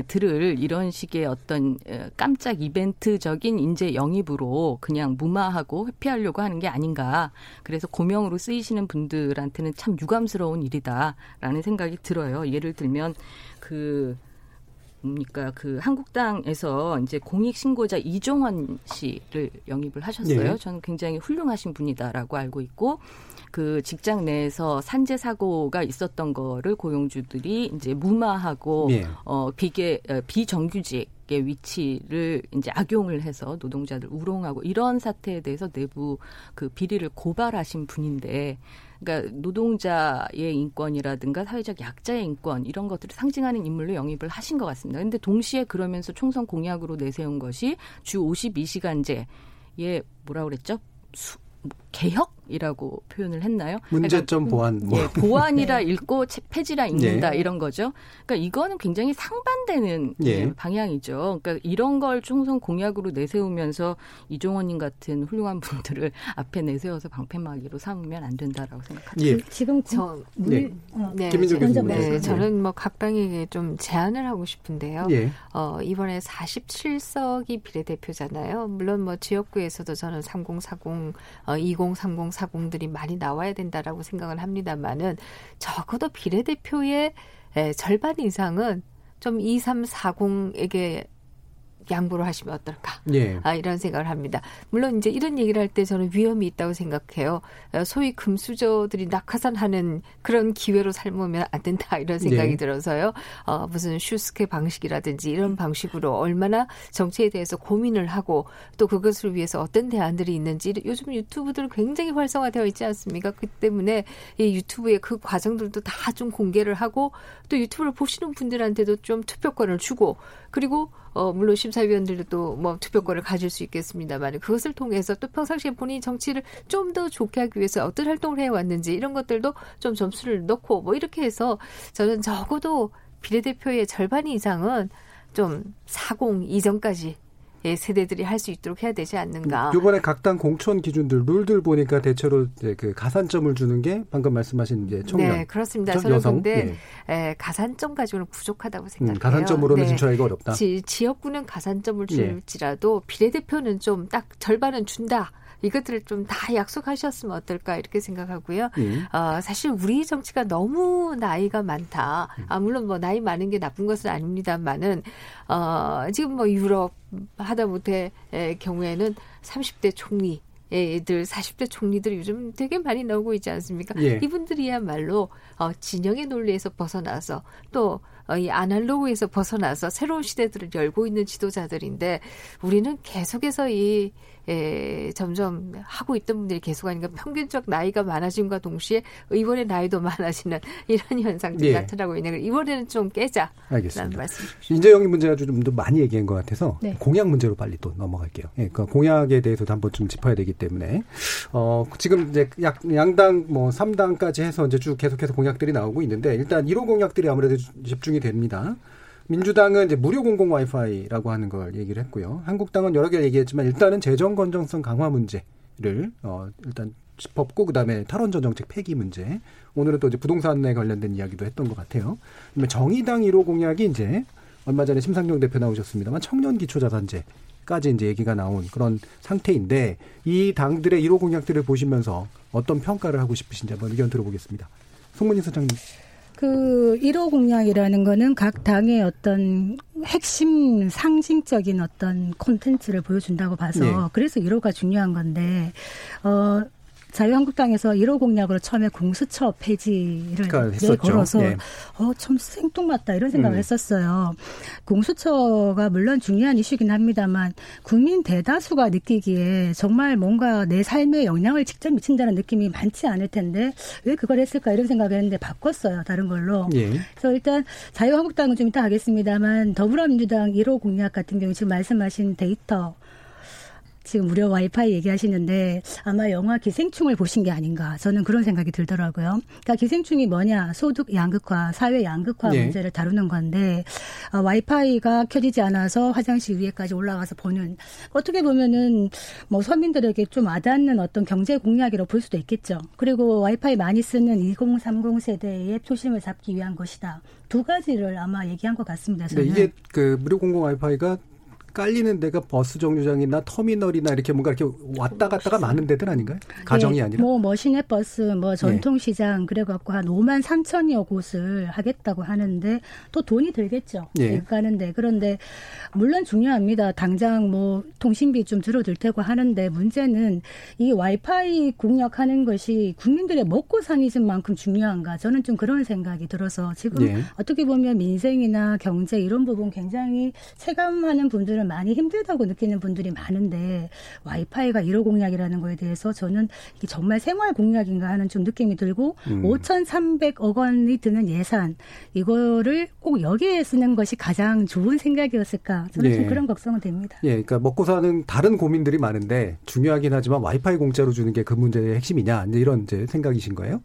들을 이런 식의 어떤 깜짝 이벤트적인 인재 영입으로 그냥 무마하고 회피하려고 하는 게 아닌가. 그래서 고명으로 쓰이시는 분들한테는 참 유감스러운 일이다라는 생각이 들어요. 예를 들면 그 뭡니까 그 한국당에서 이제 공익 신고자 이종원 씨를 영입을 하셨어요. 네. 저는 굉장히 훌륭하신 분이다라고 알고 있고 그 직장 내에서 산재 사고가 있었던 거를 고용주들이 이제 무마하고 네. 어 비계 어, 비정규직 의 위치를 이제 악용을 해서 노동자들 우롱하고 이런 사태에 대해서 내부 그 비리를 고발하신 분인데 그러니까 노동자의 인권이라든가 사회적 약자의 인권 이런 것들을 상징하는 인물로 영입을 하신 것 같습니다. 근데 동시에 그러면서 총선 공약으로 내세운 것이 주 52시간제에 뭐라 그랬죠? 수, 개혁이라고 표현을 했나요? 문제점 그러니까, 보완. 뭐. 예, 보완이라 읽고 폐지라 읽는다 예. 이런 거죠. 그러니까 이거는 굉장히 상반되는 예. 방향이죠. 그러니까 이런 걸 총선 공약으로 내세우면서 이종원님 같은 훌륭한 분들을 앞에 내세워서 방패막이로 삼으면 안 된다라고 생각합니다. 예. 지금 저 물, 네. 어, 네. 김민정 교수님. 네, 저는 뭐 각 당에게 좀 제안을 하고 싶은데요. 예. 어, 이번에 47석이 비례대표잖아요. 물론 뭐 지역구에서도 저는 3040 어, 20, 30, 40들이 많이 나와야 된다라고 생각을 합니다만은 적어도 비례대표의 절반 이상은 좀 2340에게 양보를 하시면 어떨까? 예. 아, 이런 생각을 합니다. 물론 이제 이런 얘기를 할 때 저는 위험이 있다고 생각해요. 어, 소위 금수저들이 낙하산하는 그런 기회로 삶으면 안 된다 이런 생각이 예. 들어서요. 어, 무슨 슈스케 방식이라든지 이런 방식으로 얼마나 정치에 대해서 고민을 하고 또 그것을 위해서 어떤 대안들이 있는지 요즘 유튜브들 굉장히 활성화되어 있지 않습니까? 그 때문에 이 유튜브의 그 과정들도 다 좀 공개를 하고 또 유튜브를 보시는 분들한테도 좀 투표권을 주고 그리고 어, 물론 심사위원들도 뭐 투표권을 가질 수 있겠습니다만 그것을 통해서 또 평상시에 본인이 정치를 좀 더 좋게 하기 위해서 어떤 활동을 해 왔는지 이런 것들도 좀 점수를 넣고 뭐 이렇게 해서 저는 적어도 비례대표의 절반 이상은 좀 사공 이전까지 예, 세대들이 할 수 있도록 해야 되지 않는가. 이번에 각 당 공천 기준들 룰들 보니까 대체로 그 가산점을 주는 게 방금 말씀하신 이제 청년. 네, 그렇습니다. 저는 여성? 근데 예. 에, 가산점 가지고는 부족하다고 음, 생각해요. 음, 가산점으로는 네. 진출하기가 어렵다. 지, 지역구는 가산점을 예. 줄지라도 예. 비례대표는 좀 딱 절반은 준다. 이것들을 좀 다 약속하셨으면 어떨까 이렇게 생각하고요. 음. 어, 사실 우리 정치가 너무 나이가 많다. 아, 물론 뭐 나이 많은 게 나쁜 것은 아닙니다만은 어, 지금 뭐 유럽 하다못해 경우에는 30대 총리 들 40대 총리들이 요즘 되게 많이 나오고 있지 않습니까? 예. 이분들이야말로 어, 진영의 논리에서 벗어나서 또 어, 이 아날로그에서 벗어나서 새로운 시대들을 열고 있는 지도자들인데 우리는 계속해서 이 에, 점점 하고 있던 분들이 계속 하니까 평균적 나이가 많아짐과 동시에 의원의 나이도 많아지는 이런 현상들이 예. 나타나고 있는 걸 이번에는 좀 깨자. 알겠습니다. 말씀. 이재영이 문제가 좀더 많이 얘기한 것 같아서 네. 공약 문제로 빨리 또 넘어갈게요. 예, 그러니까 공약에 대해서도 한번 좀 짚어야 되기 때문에 어, 지금 이제 약, 양당 뭐 3당까지 해서 이제 쭉 계속해서 공약들이 나오고 있는데 일단 1호 공약들이 아무래도 집중이 됩니다. 민주당은 이제 무료 공공 와이파이라고 하는 걸 얘기를 했고요. 한국당은 여러 개 얘기했지만 일단은 재정 건정성 강화 문제를 어 일단 짚었고 그다음에 탈원전 정책 폐기 문제. 오늘은 또 이제 부동산에 관련된 이야기도 했던 것 같아요. 그다음에 정의당 1호 공약이 이제 얼마 전에 심상정 대표 나오셨습니다만 청년 기초 자산제 까지 이제 얘기가 나온 그런 상태인데 이 당들의 1호 공약들을 보시면서 어떤 평가를 하고 싶으신지 한번 의견 들어보겠습니다. 송문희 소장님. 그 1호 공약이라는 거는 각 당의 어떤 핵심 상징적인 어떤 콘텐츠를 보여준다고 봐서 네. 그래서 1호가 중요한 건데 어 자유한국당에서 1호 공약으로 처음에 공수처 폐지를 내걸어서 네. 어참 생뚱맞다 이런 생각을 음. 했었어요. 공수처가 물론 중요한 이슈긴 합니다만 국민 대다수가 느끼기에 정말 뭔가 내 삶에 영향을 직접 미친다는 느낌이 많지 않을 텐데 왜 그걸 했을까 이런 생각을 했는데 바꿨어요 다른 걸로. 예. 그래서 일단 자유한국당은 좀 이따 하겠습니다만 더불어민주당 1호 공약 같은 경우 지금 말씀하신 데이터 지금 무료 와이파이 얘기하시는데 아마 영화 기생충을 보신 게 아닌가 저는 그런 생각이 들더라고요. 그러니까 기생충이 뭐냐 소득 양극화, 사회 양극화 네. 문제를 다루는 건데 어, 와이파이가 켜지지 않아서 화장실 위에까지 올라가서 보는 어떻게 보면은 뭐 서민들에게 좀 와닿는 어떤 경제 공약이라고 볼 수도 있겠죠. 그리고 와이파이 많이 쓰는 2030 세대의 초심을 잡기 위한 것이다. 두 가지를 아마 얘기한 것 같습니다. 저는. 네, 이게 그 무료 공공 와이파이가 깔리는 데가 버스 정류장이나 터미널이나 이렇게 뭔가 이렇게 왔다 갔다가 많은 데들 아닌가요? 가정이 네, 아니라. 뭐, 뭐 시내버스, 뭐 전통시장 네. 그래갖고 한 5만 3천여 곳을 하겠다고 하는데 또 돈이 들겠죠. 네. 가는데 그런데 물론 중요합니다. 당장 뭐 통신비 좀 줄어들 테고 하는데 문제는 이 와이파이 공약하는 것이 국민들의 먹고 사니즘 만큼 중요한가? 저는 좀 그런 생각이 들어서 지금 네. 어떻게 보면 민생이나 경제 이런 부분 굉장히 체감하는 분들은 분들은 많이 힘들다고 느끼는 분들이 많은데 와이파이가 1호 공약이라는 거에 대해서 저는 이게 정말 생활 공약인가 하는 좀 느낌이 들고 음. 5,300억 원이 드는 예산 이거를 꼭 여기에 쓰는 것이 가장 좋은 생각이었을까 저는 예. 좀 그런 걱정은 됩니다. 예, 그러니까 먹고 사는 다른 고민들이 많은데 중요하긴 하지만 와이파이 공짜로 주는 게 그 문제의 핵심이냐 이런 이제 생각이신 거예요?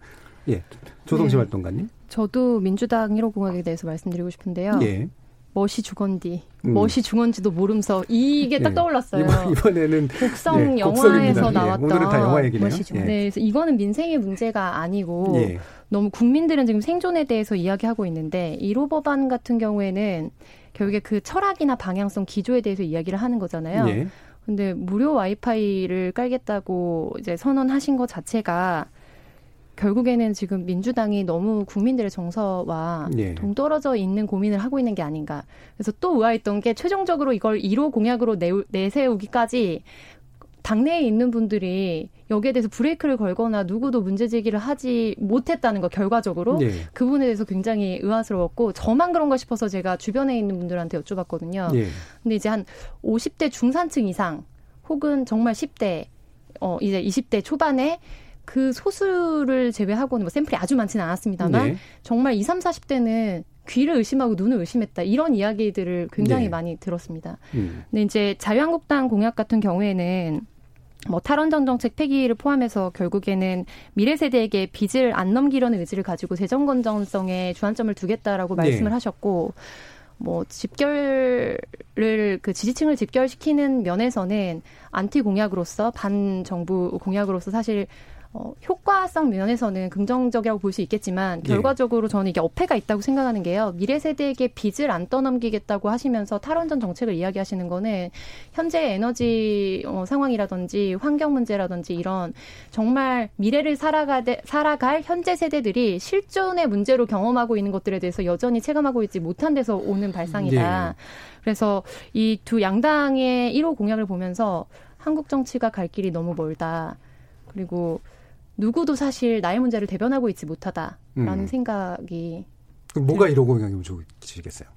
예, 조성심 네. 활동가님. 저도 민주당 1호 공약에 대해서 말씀드리고 싶은데요. 예. 멋이 주건디, 음. 멋이 중건지도 모르면서 이게 딱 네. 떠올랐어요. 이번, 에는 곡성 네, 영화에서 예, 나왔던 오늘은 다 영화 얘기네요. 멋이 주건. 예. 네, 그래서 이거는 민생의 문제가 아니고 예. 너무 국민들은 지금 생존에 대해서 이야기하고 있는데 1호 법안 같은 경우에는 결국에 그 철학이나 방향성 기조에 대해서 이야기를 하는 거잖아요. 예. 근데 무료 와이파이를 깔겠다고 이제 선언하신 것 자체가 결국에는 지금 민주당이 너무 국민들의 정서와 예. 동떨어져 있는 고민을 하고 있는 게 아닌가. 그래서 또 의아했던 게 최종적으로 이걸 1호 공약으로 내, 내세우기까지 당내에 있는 분들이 여기에 대해서 브레이크를 걸거나 누구도 문제 제기를 하지 못했다는 거 결과적으로 예. 그 부분에 대해서 굉장히 의아스러웠고 저만 그런가 싶어서 제가 주변에 있는 분들한테 여쭤봤거든요. 예. 근데 이제 한 50대 중산층 이상 혹은 정말 10대 어 이제 20대 초반에 그 소수를 제외하고는 뭐 샘플이 아주 많지는 않았습니다만 네. 정말 20, 30, 40대는 귀를 의심하고 눈을 의심했다 이런 이야기들을 굉장히 네. 많이 들었습니다. 음. 근데 이제 자유한국당 공약 같은 경우에는 뭐 탈원전 정책 폐기를 포함해서 결국에는 미래 세대에게 빚을 안 넘기려는 의지를 가지고 재정 건전성에 주안점을 두겠다라고 네. 말씀을 네. 하셨고 뭐 집결을 그 지지층을 집결시키는 면에서는 안티 공약으로서 반 정부 공약으로서 사실 어, 효과성 면에서는 긍정적이라고 볼 수 있겠지만 예. 결과적으로 저는 이게 어폐가 있다고 생각하는 게요. 미래 세대에게 빚을 안 떠넘기겠다고 하시면서 탈원전 정책을 이야기하시는 거는 현재 에너지 어, 상황이라든지 환경 문제라든지 이런 정말 미래를 살아가 살아갈 현재 세대들이 실존의 문제로 경험하고 있는 것들에 대해서 여전히 체감하고 있지 못한 데서 오는 발상이다. 예. 그래서 이 두 양당의 1호 공약을 보면서 한국 정치가 갈 길이 너무 멀다. 그리고 누구도 사실 나의 문제를 대변하고 있지 못하다라는 음. 생각이. 그럼 뭐가 이러고 영향을 주시겠어요?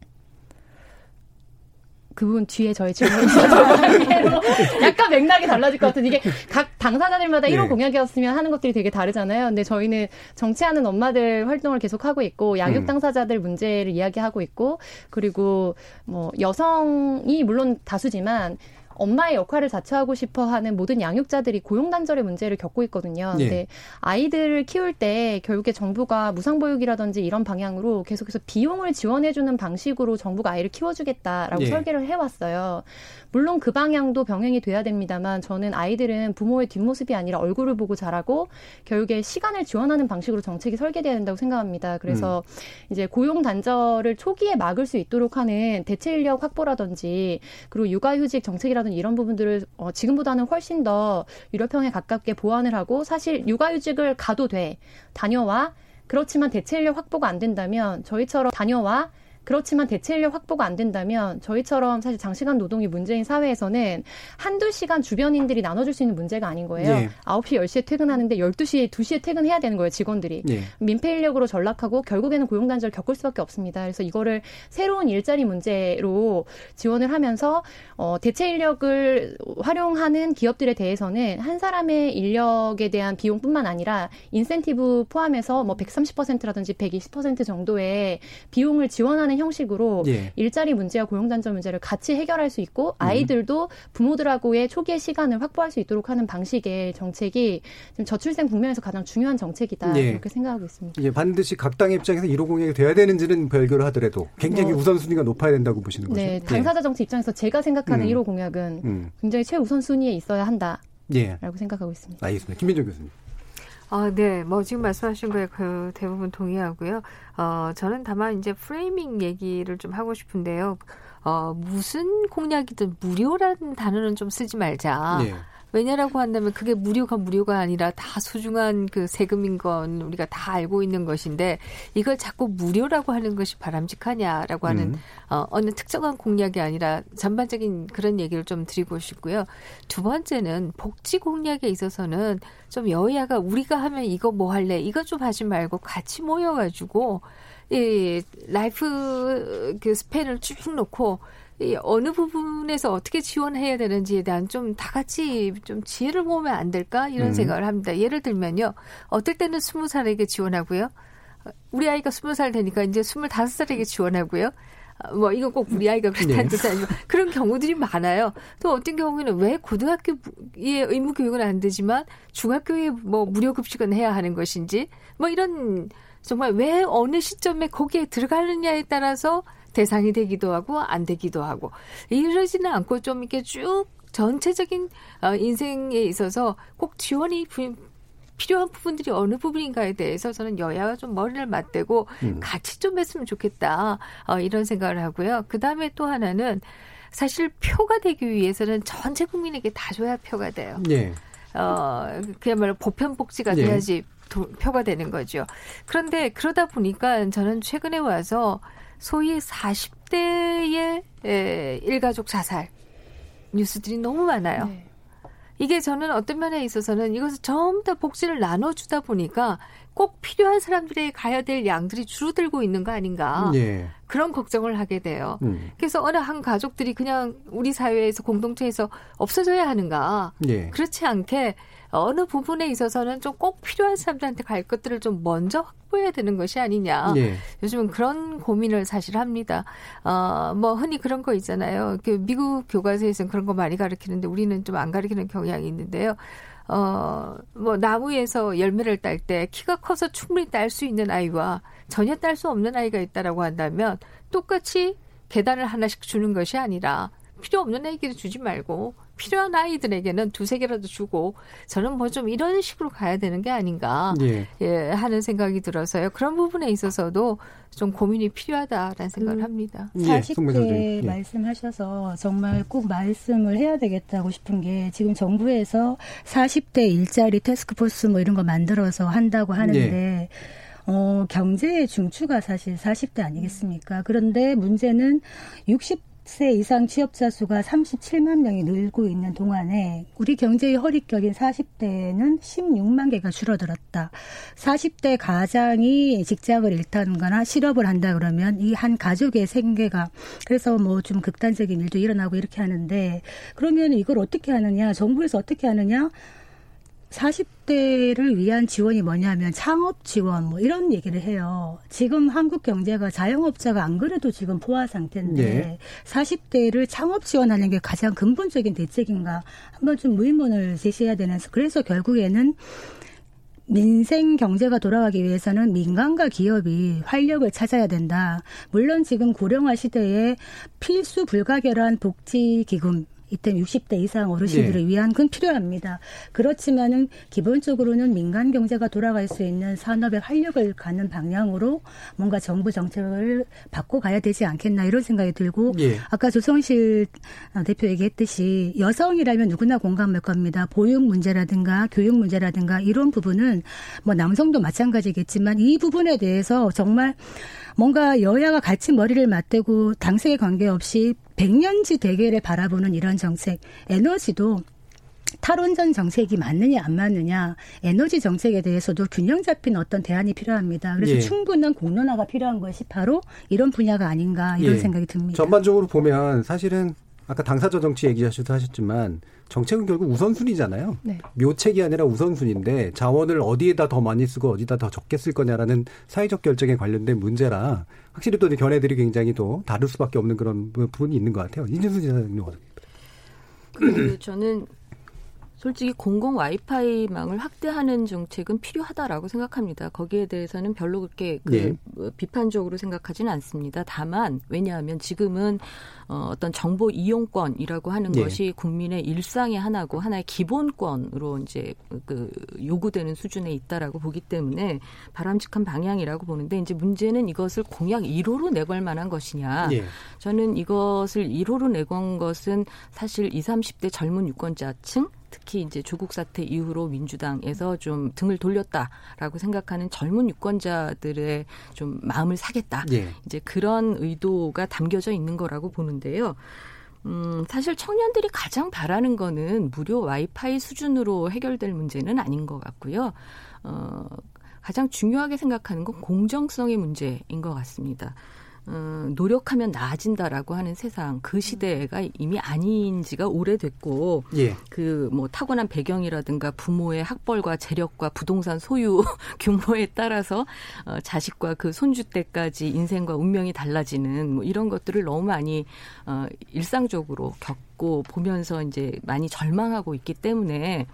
그 부분 뒤에 저희 질문이 약간 맥락이 달라질 것 같은 이게 각 당사자들마다 네. 1호 공약이었으면 하는 것들이 되게 다르잖아요. 근데 저희는 정치하는 엄마들 활동을 계속 하고 있고 양육 음. 당사자들 문제를 이야기하고 있고 그리고 뭐 여성이 물론 다수지만 엄마의 역할을 자처하고 싶어 하는 모든 양육자들이 고용 단절의 문제를 겪고 있거든요. 예. 근데 아이들을 키울 때 결국에 정부가 무상보육이라든지 이런 방향으로 계속해서 비용을 지원해주는 방식으로 정부가 아이를 키워주겠다라고 예. 설계를 해왔어요. 물론 그 방향도 병행이 돼야 됩니다만 저는 아이들은 부모의 뒷모습이 아니라 얼굴을 보고 자라고 결국에 시간을 지원하는 방식으로 정책이 설계돼야 된다고 생각합니다. 그래서 음. 이제 고용 단절을 초기에 막을 수 있도록 하는 대체 인력 확보라든지 그리고 육아휴직 정책이라든지 이런 부분들을 어, 지금보다는 훨씬 더 유럽형에 가깝게 보완을 하고 사실 육아휴직을 가도 돼. 다녀와. 그렇지만 대체 인력 확보가 안 된다면 저희처럼 다녀와 그렇지만 대체 인력 확보가 안 된다면 저희처럼 사실 장시간 노동이 문제인 사회에서는 한두 시간 주변인들이 나눠줄 수 있는 문제가 아닌 거예요. 예. 9시, 10시에 퇴근하는데 12시에, 2시에 퇴근해야 되는 거예요, 직원들이. 예. 민폐 인력으로 전락하고 결국에는 고용단절을 겪을 수밖에 없습니다. 그래서 이거를 새로운 일자리 문제로 지원을 하면서 어, 대체 인력을 활용하는 기업들에 대해서는 한 사람의 인력에 대한 비용뿐만 아니라 인센티브 포함해서 뭐 130%라든지 120% 정도의 비용을 지원하는 하는 형식으로 예. 일자리 문제와 고용단절 문제를 같이 해결할 수 있고 음. 아이들도 부모들하고의 초기의 시간을 확보할 수 있도록 하는 방식의 정책이 지금 저출생 국면에서 가장 중요한 정책이다 예. 이렇게 생각하고 있습니다. 예, 반드시 각 당의 입장에서 1호 공약이 돼야 되는지는 별개로 하더라도 굉장히 뭐, 우선순위가 높아야 된다고 보시는 거죠. 네, 당사자 정치 입장에서 제가 생각하는 음. 1호 공약은 음. 굉장히 최우선순위에 있어야 한다. 예. 라고 생각하고 있습니다. 알겠습니다. 김민정 교수님. 아, 네. 뭐 지금 말씀하신 거에 그 대부분 동의하고요. 어, 저는 다만 이제 프레이밍 얘기를 좀 하고 싶은데요. 어, 무슨 공약이든 무료라는 단어는 좀 쓰지 말자. 네. 왜냐라고 한다면 그게 무료가 무료가 아니라 다 소중한 그 세금인 건 우리가 다 알고 있는 것인데 이걸 자꾸 무료라고 하는 것이 바람직하냐라고 하는 음. 어, 어느 특정한 공약이 아니라 전반적인 그런 얘기를 좀 드리고 싶고요. 두 번째는 복지 공약에 있어서는 좀 여야가 우리가 하면 이거 뭐 할래 이거 좀 하지 말고 같이 모여가지고 이 라이프 그 스팬을 쭉 놓고 이 어느 부분에서 어떻게 지원해야 되는지에 대한 좀 다 같이 좀 지혜를 모으면 안 될까 이런 음. 생각을 합니다. 예를 들면요, 어떨 때는 스무 살에게 지원하고요, 우리 아이가 스무 살 되니까 이제 스물다섯 살에게 지원하고요. 뭐 이거 꼭 우리 아이가 그렇다는 네. 뜻이 아니고 그런 경우들이 많아요. 또 어떤 경우에는 왜 고등학교에 의무 교육은 안 되지만 중학교에 뭐 무료 급식은 해야 하는 것인지 뭐 이런 정말 왜 어느 시점에 거기에 들어가느냐에 따라서 대상이 되기도 하고 안 되기도 하고 이러지는 않고 좀 이렇게 쭉 전체적인 어, 인생에 있어서 꼭 지원이 필요한 부분들이 어느 부분인가에 대해서 저는 여야가 좀 머리를 맞대고 음. 같이 좀 했으면 좋겠다 어, 이런 생각을 하고요. 그 다음에 또 하나는 사실 표가 되기 위해서는 전체 국민에게 다 줘야 표가 돼요. 예. 어, 그야말로 보편 복지가 예. 돼야지 도, 표가 되는 거죠. 그런데 그러다 보니까 저는 최근에 와서 소위 40대의 에, 일가족 자살 뉴스들이 너무 많아요. 네. 이게 저는 어떤 면에 있어서는 이것을 전부 다 복지를 나눠주다 보니까 꼭 필요한 사람들에게 가야 될 양들이 줄어들고 있는 거 아닌가. 예. 그런 걱정을 하게 돼요. 음. 그래서 어느 한 가족들이 그냥 우리 사회에서 공동체에서 없어져야 하는가. 예. 그렇지 않게 어느 부분에 있어서는 좀 꼭 필요한 사람들한테 갈 것들을 좀 먼저 확보해야 되는 것이 아니냐. 네. 요즘은 그런 고민을 사실 합니다. 어, 뭐 흔히 그런 거 있잖아요. 그 미국 교과서에서는 그런 거 많이 가르치는데 우리는 좀 안 가르치는 경향이 있는데요. 어, 뭐 나무에서 열매를 딸 때 키가 커서 충분히 딸 수 있는 아이와 전혀 딸 수 없는 아이가 있다라고 한다면 똑같이 계단을 하나씩 주는 것이 아니라 필요 없는 아이에게 주지 말고 필요한 아이들에게는 두세 개라도 주고 저는 뭐 좀 이런 식으로 가야 되는 게 아닌가 예. 예. 하는 생각이 들어서요. 그런 부분에 있어서도 좀 고민이 필요하다라는 생각을 음, 합니다. 40대 예, 말씀하셔서 정말 꼭 말씀을 해야 되겠다고 싶은 게 지금 정부에서 40대 일자리 테스크포스 뭐 이런 거 만들어서 한다고 하는데 예. 어, 경제의 중추가 사실 40대 아니겠습니까? 그런데 문제는 60 60 세 이상 취업자 수가 37만 명이 늘고 있는 동안에 우리 경제의 허리결인 40대는 16만 개가 줄어들었다. 40대 가장이 직장을 잃다거나 실업을 한다 그러면 이 한 가족의 생계가 그래서 뭐 좀 극단적인 일도 일어나고 이렇게 하는데 그러면 이걸 어떻게 하느냐 정부에서 어떻게 하느냐 40대를 위한 지원이 뭐냐면 창업 지원 뭐 이런 얘기를 해요. 지금 한국 경제가 자영업자가 안 그래도 지금 포화 상태인데 네. 40대를 창업 지원하는 게 가장 근본적인 대책인가 한번 좀 의문을 제시해야 되는 그래서 결국에는 민생 경제가 돌아가기 위해서는 민간과 기업이 활력을 찾아야 된다. 물론 지금 고령화 시대에 필수 불가결한 복지 기금 이때 60대 이상 어르신들을 네. 위한 건 필요합니다. 그렇지만은 기본적으로는 민간 경제가 돌아갈 수 있는 산업의 활력을 가는 방향으로 뭔가 정부 정책을 바꿔 가야 되지 않겠나 이런 생각이 들고 네. 아까 조성실 대표 얘기했듯이 여성이라면 누구나 공감할 겁니다. 보육 문제라든가 교육 문제라든가 이런 부분은 뭐 남성도 마찬가지겠지만 이 부분에 대해서 정말 뭔가 여야가 같이 머리를 맞대고 당색에 관계없이 백년지 대계를 바라보는 이런 정책, 에너지도 탈원전 정책이 맞느냐 안 맞느냐 에너지 정책에 대해서도 균형 잡힌 어떤 대안이 필요합니다. 그래서 예. 충분한 공론화가 필요한 것이 바로 이런 분야가 아닌가 이런 예. 생각이 듭니다. 전반적으로 보면 사실은 아까 당사자 정치 얘기하셔도 하셨지만 정책은 결국 우선순위잖아요. 네. 묘책이 아니라 우선순위인데 자원을 어디에다 더 많이 쓰고 어디다 더 적게 쓸 거냐라는 사회적 결정에 관련된 문제라 확실히 또 견해들이 굉장히 또 다를 수밖에 없는 그런 부분이 있는 것 같아요. 이진수 지사님 그 저는 솔직히 공공 와이파이망을 확대하는 정책은 필요하다라고 생각합니다. 거기에 대해서는 별로 그렇게 그 네. 비판적으로 생각하지는 않습니다. 다만 왜냐하면 지금은 어, 어떤 정보 이용권이라고 하는 네. 것이 국민의 일상의 하나고 하나의 기본권으로 이제 그 요구되는 수준에 있다라고 보기 때문에 바람직한 방향이라고 보는데 이제 문제는 이것을 공약 1호로 내걸 만한 것이냐. 네. 저는 이것을 1호로 내건 것은 사실 20, 30대 젊은 유권자층 특히 이제 조국 사태 이후로 민주당에서 좀 등을 돌렸다라고 생각하는 젊은 유권자들의 좀 마음을 사겠다. 예. 이제 그런 의도가 담겨져 있는 거라고 보는데요. 음, 사실 청년들이 가장 바라는 거는 무료 와이파이 수준으로 해결될 문제는 아닌 것 같고요. 어, 가장 중요하게 생각하는 건 공정성의 문제인 것 같습니다. 어, 노력하면 나아진다라고 하는 세상 그 시대가 이미 아닌 지가 오래됐고 예. 그뭐 타고난 배경이라든가 부모의 학벌과 재력과 부동산 소유 규모에 따라서 어, 자식과 그 손주 때까지 인생과 운명이 달라지는 뭐 이런 것들을 너무 많이 어, 일상적으로 겪고 보면서 이제 많이 절망하고 있기 때문에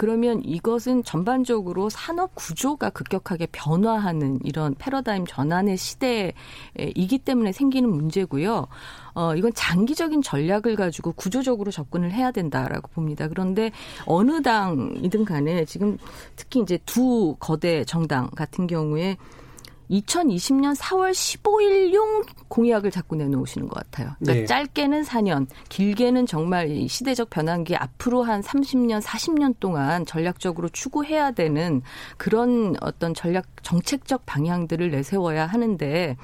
그러면 이것은 전반적으로 산업 구조가 급격하게 변화하는 이런 패러다임 전환의 시대이기 때문에 생기는 문제고요. 어, 이건 장기적인 전략을 가지고 구조적으로 접근을 해야 된다라고 봅니다. 그런데 어느 당이든 간에 지금 특히 이제 두 거대 정당 같은 경우에 2020년 4월 15일용 공약을 자꾸 내놓으시는 것 같아요. 그러니까 네. 짧게는 4년, 길게는 정말 시대적 변환기 앞으로 한 30년, 40년 동안 전략적으로 추구해야 되는 그런 어떤 전략 정책적 방향들을 내세워야 하는데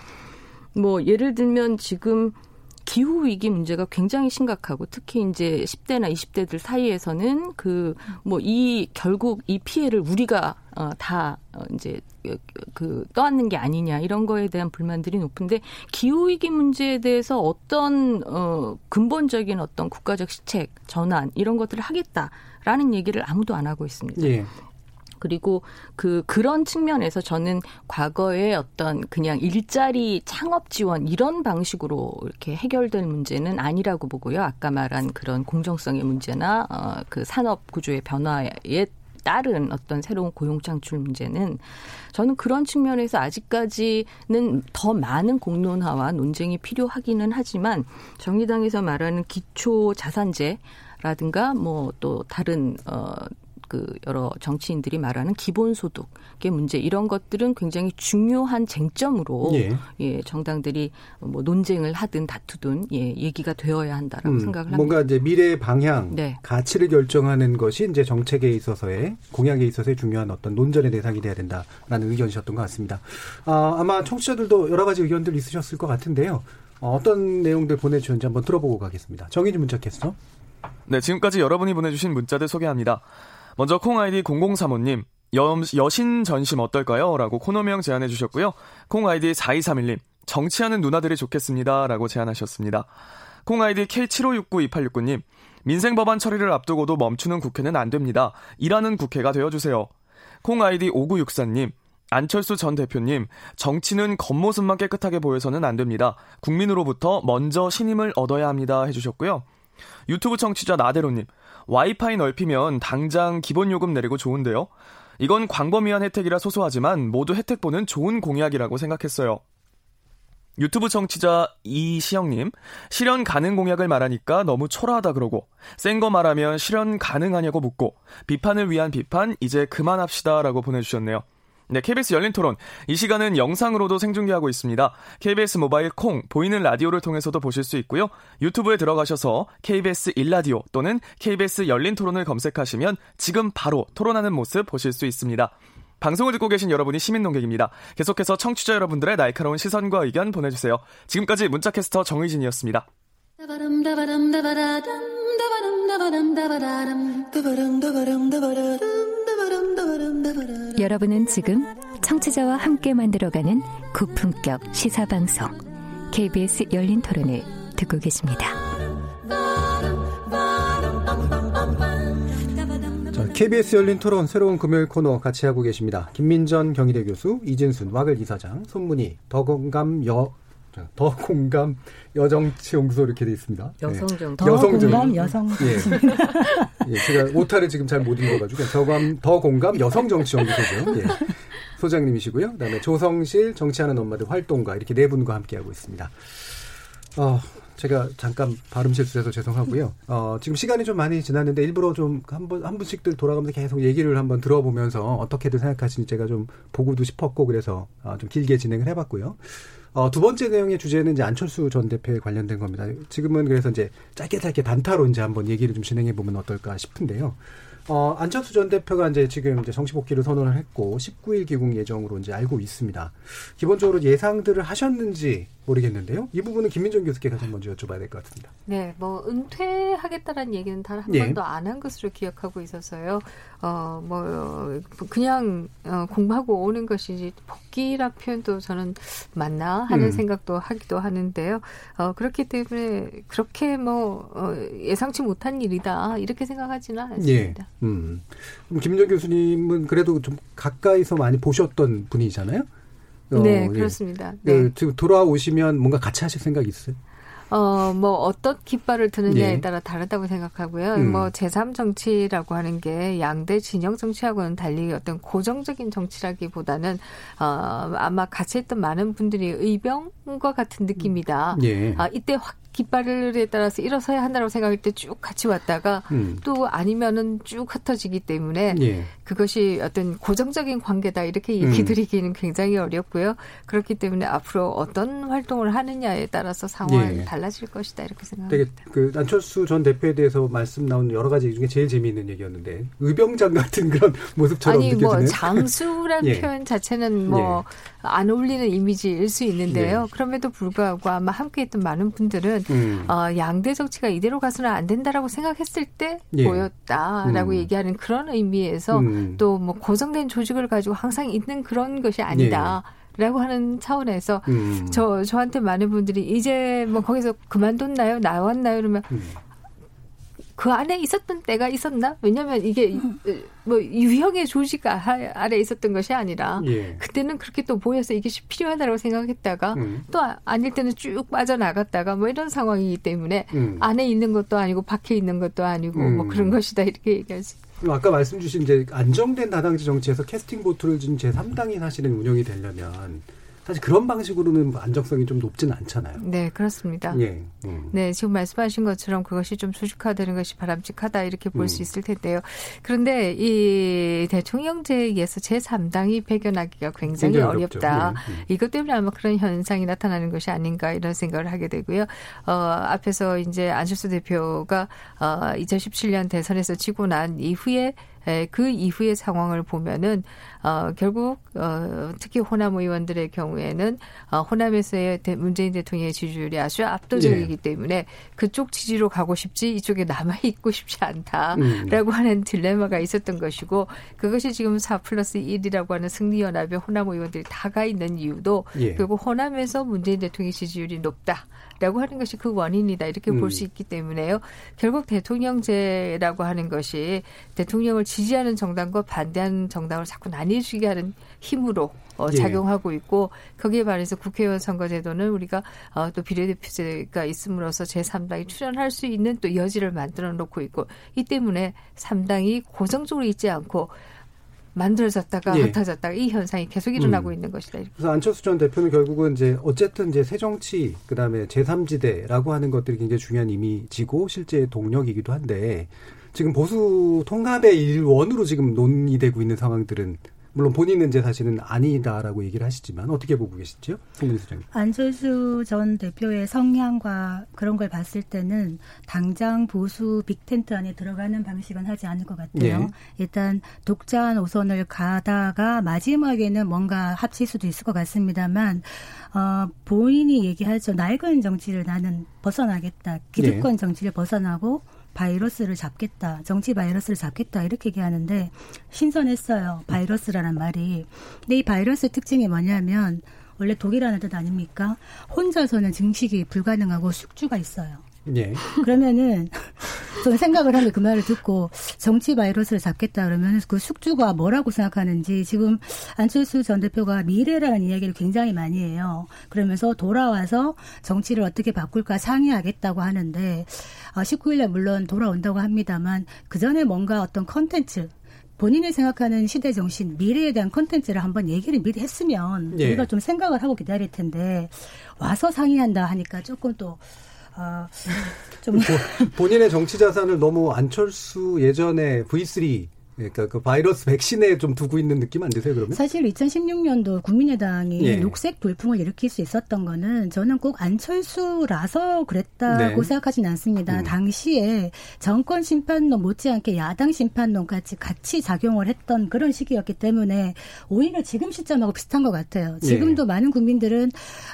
뭐 예를 들면 지금 기후 위기 문제가 굉장히 심각하고 특히 이제 10대나 20대들 사이에서는 그 뭐 이 결국 이 피해를 우리가 어다 어, 이제 그 떠안는 게 아니냐 이런 거에 대한 불만들이 높은데 기후 위기 문제에 대해서 어떤 어 근본적인 어떤 국가적 시책 전환 이런 것들을 하겠다라는 얘기를 아무도 안 하고 있습니다. 예. 그리고 그 그런 측면에서 저는 과거에 어떤 그냥 일자리 창업 지원 이런 방식으로 이렇게 해결될 문제는 아니라고 보고요. 아까 말한 그런 공정성의 문제나 어, 그 산업 구조의 변화에 따른 어떤 새로운 고용 창출 문제는 저는 그런 측면에서 아직까지는 더 많은 공론화와 논쟁이 필요하기는 하지만 정의당에서 말하는 기초 자산제 라든가 뭐 또 다른 어 그 여러 정치인들이 말하는 기본소득의 문제 이런 것들은 굉장히 중요한 쟁점으로 예, 예 정당들이 뭐 논쟁을 하든 다투든 예 얘기가 되어야 한다라고 음, 생각을 합니다. 뭔가 이제 미래의 방향, 네. 가치를 결정하는 것이 이제 정책에 있어서의 공약에 있어서의 중요한 어떤 논전의 대상이 돼야 된다라는 의견이셨던 것 같습니다. 아, 아마 청취자들도 여러 가지 의견들 있으셨을 것 같은데요. 어, 떤 내용들 보내주셨는지 한번 들어보고 가겠습니다. 정의진 문자 캐스터. 네, 지금까지 여러분이 보내주신 문자들 소개합니다. 먼저 콩 아이디 0035님, 여, 여신 전심 어떨까요? 라고 코너명 제안해 주셨고요. 콩 아이디 4231님, 정치하는 누나들이 좋겠습니다. 라고 제안하셨습니다. 콩 아이디 K75692869님, 민생 법안 처리를 앞두고도 멈추는 국회는 안 됩니다. 일하는 국회가 되어주세요. 콩 아이디 5964님, 안철수 전 대표님, 정치는 겉모습만 깨끗하게 보여서는 안 됩니다. 국민으로부터 먼저 신임을 얻어야 합니다. 해주셨고요. 유튜브 청취자 나대로님, 와이파이 넓히면 당장 기본 요금 내리고 좋은데요. 이건 광범위한 혜택이라 소소하지만 모두 혜택 보는 좋은 공약이라고 생각했어요. 유튜브 청취자 이시영님, 실현 가능 공약을 말하니까 너무 초라하다 그러고, 센 거 말하면 실현 가능하냐고 묻고, 비판을 위한 비판, 이제 그만합시다 라고 보내주셨네요. 네, KBS 열린 토론. 이 시간은 영상으로도 생중계하고 있습니다. KBS 모바일 콩, 보이는 라디오를 통해서도 보실 수 있고요. 유튜브에 들어가셔서 KBS 일라디오 또는 KBS 열린 토론을 검색하시면 지금 바로 토론하는 모습 보실 수 있습니다. 방송을 듣고 계신 여러분이 시민 농객입니다. 계속해서 청취자 여러분들의 날카로운 시선과 의견 보내주세요. 지금까지 문자캐스터 정의진이었습니다. 여러분은 지금 청취자와 함께 만들어가는 고품격 시사방송 KBS 열린 토론을 듣고 계십니다. 자, KBS 열린 토론 새로운 금요일 코너 같이 하고 계십니다. 김민전 경희대 교수, 이진순 와글 이사장, 손문희 더건감 여, 더 공감 여정치 연구소 이렇게 돼 있습니다. 여성정. 네. 더 여성정. 공감 여성. 예. 예. 제가 오타를 지금 잘 못 읽어가지고 더감 더 공감 여성 정치 연구소죠. 예. 소장님이시고요. 그다음에 조성실 정치하는 엄마들 활동가 이렇게 네 분과 함께 하고 있습니다. 어, 제가 잠깐 발음 실수해서 죄송하고요. 어, 지금 시간이 좀 많이 지났는데 일부러 좀 한 번, 한 분씩들 돌아가면서 계속 얘기를 한번 들어보면서 어떻게들 생각하시는지 제가 좀 보고도 싶었고 그래서 어, 좀 길게 진행을 해봤고요. 어, 두 번째 내용의 주제는 이제 안철수 전 대표에 관련된 겁니다. 지금은 그래서 이제 짧게 짧게 단타로 이제 한번 얘기를 좀 진행해 보면 어떨까 싶은데요. 어, 안철수 전 대표가 이제 지금 이제 정치 복귀를 선언을 했고 19일 귀국 예정으로 이제 알고 있습니다. 기본적으로 예상들을 하셨는지 모르겠는데요. 이 부분은 김민정 교수께 가장 먼저 여쭤봐야 될 것 같습니다. 네, 뭐 은퇴하겠다라는 얘기는 단한 예. 번도 안 한 것으로 기억하고 있어서요. 어, 뭐 그냥 어, 공부하고 오는 것이지 복귀라 표현도 저는 맞나 하는 음. 생각도 하기도 하는데요. 어, 그렇기 때문에 그렇게 뭐 어, 예상치 못한 일이다 이렇게 생각하지는 않습니다. 예. 음. 김민정 교수님은 그래도 좀 가까이서 많이 보셨던 분이잖아요. 어, 네, 예. 그렇습니다. 네. 네. 지금 돌아오시면 뭔가 같이 하실 생각 있어요? 어, 뭐, 어떤 깃발을 드느냐에 예. 따라 다르다고 생각하고요. 음. 뭐, 제3정치라고 하는 게 양대 진영 정치하고는 달리 어떤 고정적인 정치라기보다는, 어, 아마 같이 했던 많은 분들이 의병과 같은 느낌이다. 예. 아, 이때 확 깃발에 따라서 일어서야 한다고 생각할 때 쭉 같이 왔다가 음. 또 아니면은 쭉 흩어지기 때문에 예. 그것이 어떤 고정적인 관계다 이렇게 얘기 음. 드리기는 굉장히 어렵고요. 그렇기 때문에 앞으로 어떤 활동을 하느냐에 따라서 상황이 예. 달라질 것이다 이렇게 생각합니다. 되게 그 안철수 전 대표에 대해서 말씀 나온 여러 가지 중에 제일 재미있는 얘기였는데 의병장 같은 그런 모습처럼 아니 느껴지는. 뭐 장수란 예. 표현 자체는 뭐 예. 안 어울리는 이미지일 수 있는데요. 예. 그럼에도 불구하고 아마 함께했던 많은 분들은 음. 어, 양대 정치가 이대로 가서는 안 된다라고 생각했을 때 예. 보였다라고 음. 얘기하는 그런 의미에서 음. 또뭐 고정된 조직을 가지고 항상 있는 그런 것이 아니다. 예. 라고 하는 차원에서 음. 저 저한테 많은 분들이 이제 뭐 거기서 그만뒀나요? 나왔나요? 그러면 음. 그 안에 있었던 때가 있었나? 왜냐하면 이게 뭐 유형의 조직 아래 있었던 것이 아니라 예. 그때는 그렇게 또 보여서 이게 필요하다고 생각했다가 음. 또 아닐 때는 쭉 빠져나갔다가 뭐 이런 상황이기 때문에 음. 안에 있는 것도 아니고 밖에 있는 것도 아니고 뭐 음. 뭐 그런 것이다 이렇게 얘기할 수. 아까 말씀 주신 이제 안정된 다당제 정치에서 캐스팅 보트를 준 제3당이 사실은 운영이 되려면 사실 그런 방식으로는 안정성이 좀 높지는 않잖아요. 네, 그렇습니다. 예. 음. 네, 지금 말씀하신 것처럼 그것이 좀 수직화되는 것이 바람직하다 이렇게 볼수 음. 있을 텐데요. 그런데 이 대통령제에서 제3당이 배견하기가 굉장히, 굉장히 어렵다. 네. 음. 이것 때문에 아마 그런 현상이 나타나는 것이 아닌가 이런 생각을 하게 되고요. 어, 앞에서 이제 안철수 대표가 어, 2017년 대선에서 지고 난 이후에 에, 그 이후의 상황을 보면은 어, 결국 어, 특히 호남 의원들의 경우에는 어, 호남에서의 대, 문재인 대통령의 지지율이 아주 압도적이기 네. 때문에 그쪽 지지로 가고 싶지 이쪽에 남아 있고 싶지 않다라고 음. 하는 딜레마가 있었던 것이고 그것이 지금 4 플러스 1이라고 하는 승리연합의 호남 의원들이 다가 있는 이유도 예. 결국 호남에서 문재인 대통령의 지지율이 높다. 라고 하는 것이 그 원인이다 이렇게 음. 볼수 있기 때문에요. 결국 대통령제라고 하는 것이 대통령을 지지하는 정당과 반대하는 정당을 자꾸 나뉘 어지게 하는 힘으로 어, 예. 작용하고 있고 거기에 반해서 국회의원 선거제도는 우리가 어, 또 비례대표제가 있음으로써 제3당이 출연할 수 있는 또 여지를 만들어 놓고 있고 이 때문에 3당이 고정적으로 있지 않고 만들어졌다가 예. 흩어졌다가 이 현상이 계속 일어나고 음. 있는 것이다. 그래서 안철수 전 대표는 결국은 이제 어쨌든 이제 새정치 그다음에 제3지대라고 하는 것들이 굉장히 중요한 이미지고 실제 동력이기도 한데 지금 보수 통합의 일원으로 지금 논의되고 있는 상황들은 물론 본인은 이제 사실은 아니다라고 얘기를 하시지만 어떻게 보고 계시죠? 송민 수장님. 안철수 전 대표의 성향과 그런 걸 봤을 때는 당장 보수 빅텐트 안에 들어가는 방식은 하지 않을 것 같아요. 네. 일단 독자 노선을 가다가 마지막에는 뭔가 합칠 수도 있을 것 같습니다만 어, 본인이 얘기하죠. 낡은 정치를 나는 벗어나겠다. 기득권 네. 정치를 벗어나고 바이러스를 잡겠다, 정치 바이러스를 잡겠다 이렇게 얘기하는데 신선했어요. 바이러스라는 말이. 근데 이 바이러스 특징이 뭐냐면 원래 독이라는 뜻 아닙니까? 혼자서는 증식이 불가능하고 숙주가 있어요. 예. 그러면은 저는 생각을 하면 그 말을 듣고 정치 바이러스를 잡겠다 그러면 그 숙주가 뭐라고 생각하는지 지금 안철수 전 대표가 미래라는 이야기를 굉장히 많이 해요. 그러면서 돌아와서 정치를 어떻게 바꿀까 상의하겠다고 하는데 19일에 어, 물론 돌아온다고 합니다만 그 전에 뭔가 어떤 컨텐츠 본인이 생각하는 시대 정신, 미래에 대한 컨텐츠를 한번 얘기를 미리 했으면 예. 우리가 좀 생각을 하고 기다릴 텐데 와서 상의한다 하니까 조금 또 아, 좀 본인의 정치 자산을 너무 안철수 예전에 V3 그러니까 그 바이러스 백신에 좀 두고 있는 느낌 안 드세요, 그러면? 사실 2016년도 국민의당이 예. 녹색 돌풍을 일으킬 수 있었던 거는 저는 꼭 안철수라서 그랬다고 네. 생각하지는 않습니다. 음. 당시에 정권 심판론 못지않게 야당 심판론 같이 같이 작용을 했던 그런 시기였기 때문에 오히려 지금 시점하고 비슷한 것 같아요. 지금도 예. 많은 국민들은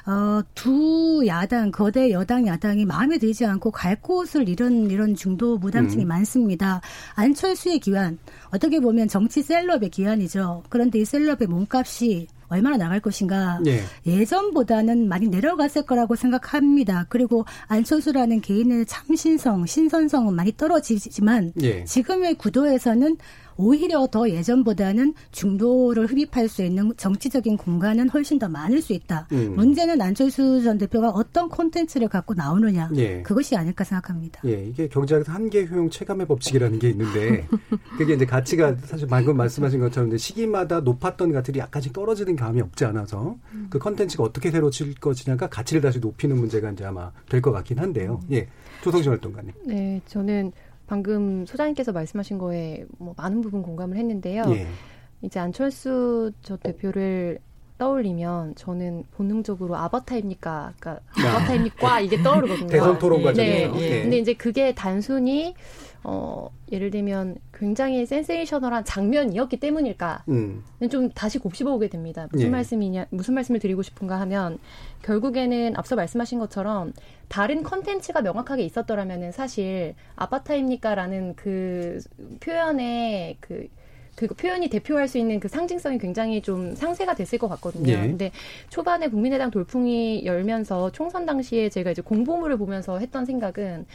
어, 두 야당 거대 여당 야당이 마음에 들지 않고 갈 곳을 잃은 이런 중도 무당층이 음. 많습니다. 안철수의 기환 어떻게 보면 정치 셀럽의 기한이죠. 그런데 이 셀럽의 몸값이 얼마나 나갈 것인가 네. 예전보다는 많이 내려갔을 거라고 생각합니다. 그리고 안철수라는 개인의 참신성, 신선성은 많이 떨어지지만 네. 지금의 구도에서는 오히려 더 예전보다는 중도를 흡입할 수 있는 정치적인 공간은 훨씬 더 많을 수 있다. 음. 문제는 안철수 전 대표가 어떤 콘텐츠를 갖고 나오느냐 예. 그것이 아닐까 생각합니다. 예, 이게 경제학에서 한계 효용 체감의 법칙이라는 게 있는데 그게 이제 가치가 사실 방금 말씀하신 것처럼 시기마다 높았던 가치들이 약간씩 떨어지는 감이 없지 않아서 음. 그 콘텐츠가 어떻게 새로질 것이냐가 가치를 다시 높이는 문제가 이제 아마 될 것 같긴 한데요. 예, 조성신 활동가님. 네, 저는 방금 소장님께서 말씀하신 거에 뭐 많은 부분 공감을 했는데요. 예. 이제 안철수 저 대표를 떠올리면 저는 본능적으로 아바타입니까? 그러니까 아. 아바타입니까? 이게 떠오르거든요. 대선 토론 과정에서. 네. 네. 근데 이제 그게 단순히 어 예를 들면 굉장히 센세이셔널한 장면이었기 때문일까? 음. 좀 다시 곱씹어보게 됩니다. 무슨 예. 말씀이냐, 무슨 말씀을 드리고 싶은가 하면 결국에는 앞서 말씀하신 것처럼 다른 컨텐츠가 명확하게 있었더라면은 사실 아바타입니까라는 그 표현의 그, 그 표현이 대표할 수 있는 그 상징성이 굉장히 좀 상세가 됐을 것 같거든요. 예. 근데 초반에 국민의당 돌풍이 열면서 총선 당시에 제가 이제 공보물을 보면서 했던 생각은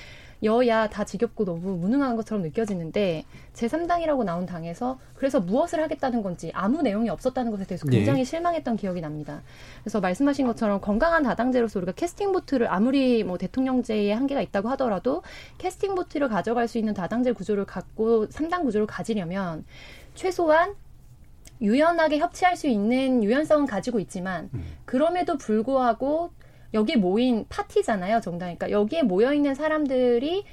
여야 다 지겹고 너무 무능한 것처럼 느껴지는데 제3당이라고 나온 당에서 그래서 무엇을 하겠다는 건지 아무 내용이 없었다는 것에 대해서 네. 굉장히 네. 실망했던 기억이 납니다. 그래서 말씀하신 것처럼 건강한 다당제로서 우리가 캐스팅 보트를 아무리 뭐 대통령제에 한계가 있다고 하더라도 캐스팅 보트를 가져갈 수 있는 다당제 구조를 갖고 3당 구조를 가지려면 최소한 유연하게 협치할 수 있는 유연성은 가지고 있지만 음. 그럼에도 불구하고 여기 모인 파티잖아요 정당 그러니까 여기에 모여 있는 사람들이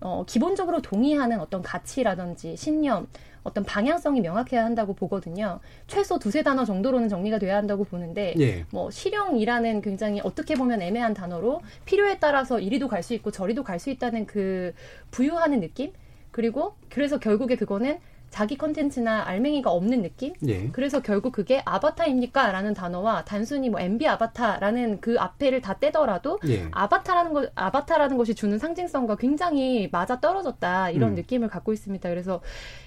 어, 기본적으로 동의하는 어떤 가치라든지 신념 어떤 방향성이 명확해야 한다고 보거든요. 최소 두세 단어 정도로는 정리가 돼야 한다고 보는데 예. 뭐 실용이라는 굉장히 어떻게 보면 애매한 단어로 필요에 따라서 이리도 갈 수 있고 저리도 갈 수 있다는 그 부유하는 느낌 그리고 그래서 결국에 그거는 자기 컨텐츠나 알맹이가 없는 느낌? 예. 그래서 결국 그게 아바타입니까? 라는 단어와 단순히 뭐 MB 아바타라는 그 앞에를 다 떼더라도 예. 아바타라는 것, 아바타라는 것이 주는 상징성과 굉장히 맞아 떨어졌다. 이런 음. 느낌을 갖고 있습니다. 그래서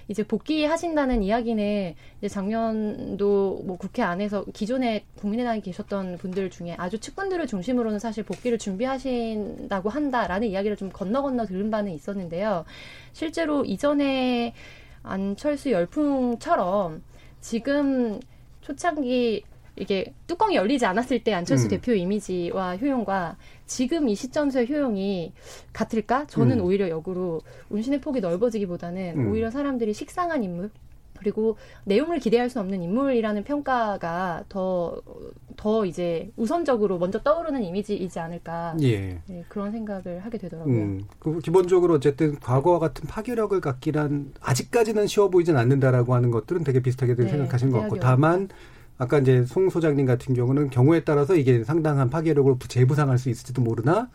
이제 복귀하신다는 이야기는 이제 작년도 뭐 국회 안에서 기존에 국민의당에 계셨던 분들 중에 아주 측근들을 중심으로는 사실 복귀를 준비하신다고 한다라는 이야기를 좀 건너 건너 들은 바는 있었는데요. 실제로 이전에 안철수 열풍처럼 지금 초창기 이게 뚜껑이 열리지 않았을 때 안철수 음. 대표 이미지와 효용과 지금 이 시점에서의 효용이 같을까? 저는 음. 오히려 역으로 운신의 폭이 넓어지기보다는 음. 오히려 사람들이 식상한 인물 그리고 내용을 기대할 수 없는 인물이라는 평가가 더, 더 이제 우선적으로 먼저 떠오르는 이미지이지 않을까. 예. 네, 그런 생각을 하게 되더라고요. 음, 그 기본적으로 어쨌든 과거와 같은 파괴력을 갖기란 아직까지는 쉬워 보이진 않는다라고 하는 것들은 되게 비슷하게 네, 생각하신 것 같고 다만 아까 이제 송 소장님 같은 경우는 경우에 따라서 이게 상당한 파괴력을 재부상할 수 있을지도 모르나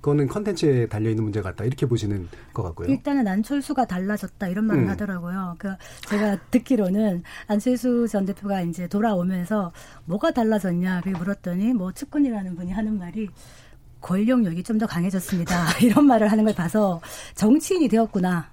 그거는 컨텐츠에 달려 있는 문제 같다 이렇게 보시는 것 같고요. 일단은 안철수가 달라졌다 이런 말을 음. 하더라고요. 그 제가 듣기로는 안철수 전 대표가 이제 돌아오면서 뭐가 달라졌냐 그 물었더니 뭐 측근이라는 분이 하는 말이 권력력이 좀 더 강해졌습니다. 이런 말을 하는 걸 봐서 정치인이 되었구나.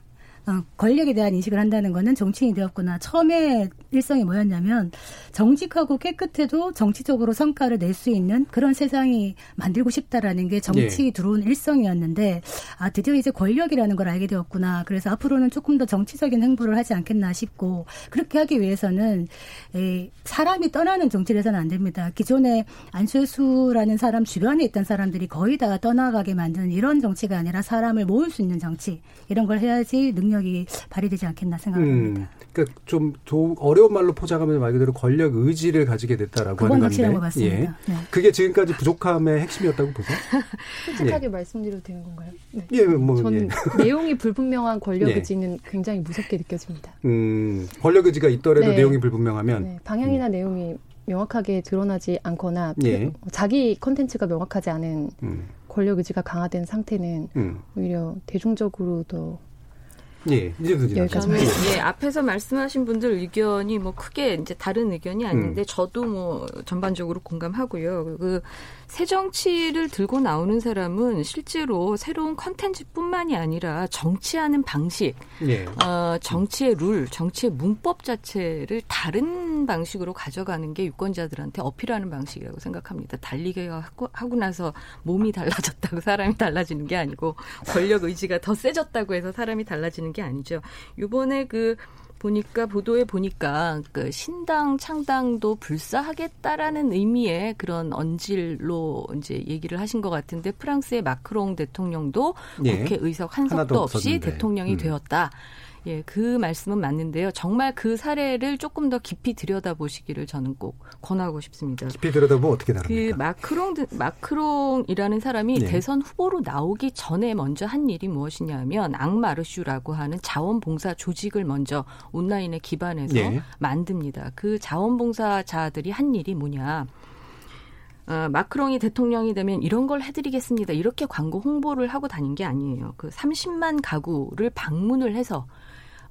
어, 권력에 대한 인식을 한다는 거는 정치인이 되었구나. 처음에 일성이 뭐였냐면 정직하고 깨끗해도 정치적으로 성과를 낼 수 있는 그런 세상이 만들고 싶다라는 게 정치 예. 들어온 일성이었는데 아 드디어 이제 권력이라는 걸 알게 되었구나. 그래서 앞으로는 조금 더 정치적인 행보를 하지 않겠나 싶고 그렇게 하기 위해서는 에, 사람이 떠나는 정치를 해서는 안 됩니다. 기존에 안철수라는 사람 주변에 있던 사람들이 거의 다 떠나가게 만드는 이런 정치가 아니라 사람을 모을 수 있는 정치 이런 걸 해야지 능력이 발휘되지 않겠나 생각합니다. 음. 그러니까 좀, 좀 어려 운 말로 포장하면 말 그대로 권력 의지를 가지게 됐다라고 하는 건데. 같습니다. 예. 네. 그게 지금까지 부족함의 핵심이었다고 보세요? 솔직하게 예. 말씀드려도 되는 건가요? 네. 예, 뭐 저는 예. 내용이 불분명한 권력 예. 의지는 굉장히 무섭게 느껴집니다. 음, 권력 의지가 있더라도 네. 내용이 불분명하면 네. 방향이나 음. 내용이 명확하게 드러나지 않거나 예. 자기 컨텐츠가 명확하지 않은 음. 권력 의지가 강화된 상태는 음. 오히려 대중적으로 더 예, 이제 저는 예, 앞에서 말씀하신 분들 의견이 뭐 크게 이제 다른 의견이 아닌데 음. 저도 뭐 전반적으로 공감하고요. 그 새 정치를 들고 나오는 사람은 실제로 새로운 컨텐츠뿐만이 아니라 정치하는 방식, 예. 어, 정치의 룰, 정치의 문법 자체를 다른 방식으로 가져가는 게 유권자들한테 어필하는 방식이라고 생각합니다. 달리기 하고, 하고 나서 몸이 달라졌다고 사람이 달라지는 게 아니고 권력 의지가 더 세졌다고 해서 사람이 달라지는 게 아니죠. 요번에 그 보니까 보도에 보니까 그 신당 창당도 불사하겠다라는 의미의 그런 언질로 이제 얘기를 하신 것 같은데 프랑스의 마크롱 대통령도 예. 국회 의석 한 석도 없이 대통령이 음. 되었다. 예, 그 말씀은 맞는데요. 정말 그 사례를 조금 더 깊이 들여다보시기를 저는 꼭 권하고 싶습니다. 깊이 들여다보면 어떻게 다릅니까? 그 마크롱 마크롱이라는 사람이 네. 대선 후보로 나오기 전에 먼저 한 일이 무엇이냐면 앙마르슈라고 하는 자원봉사 조직을 먼저 온라인에 기반해서 네. 만듭니다. 그 자원봉사자들이 한 일이 뭐냐? 어, 마크롱이 대통령이 되면 이런 걸 해드리겠습니다. 이렇게 광고 홍보를 하고 다닌 게 아니에요. 그 30만 가구를 방문을 해서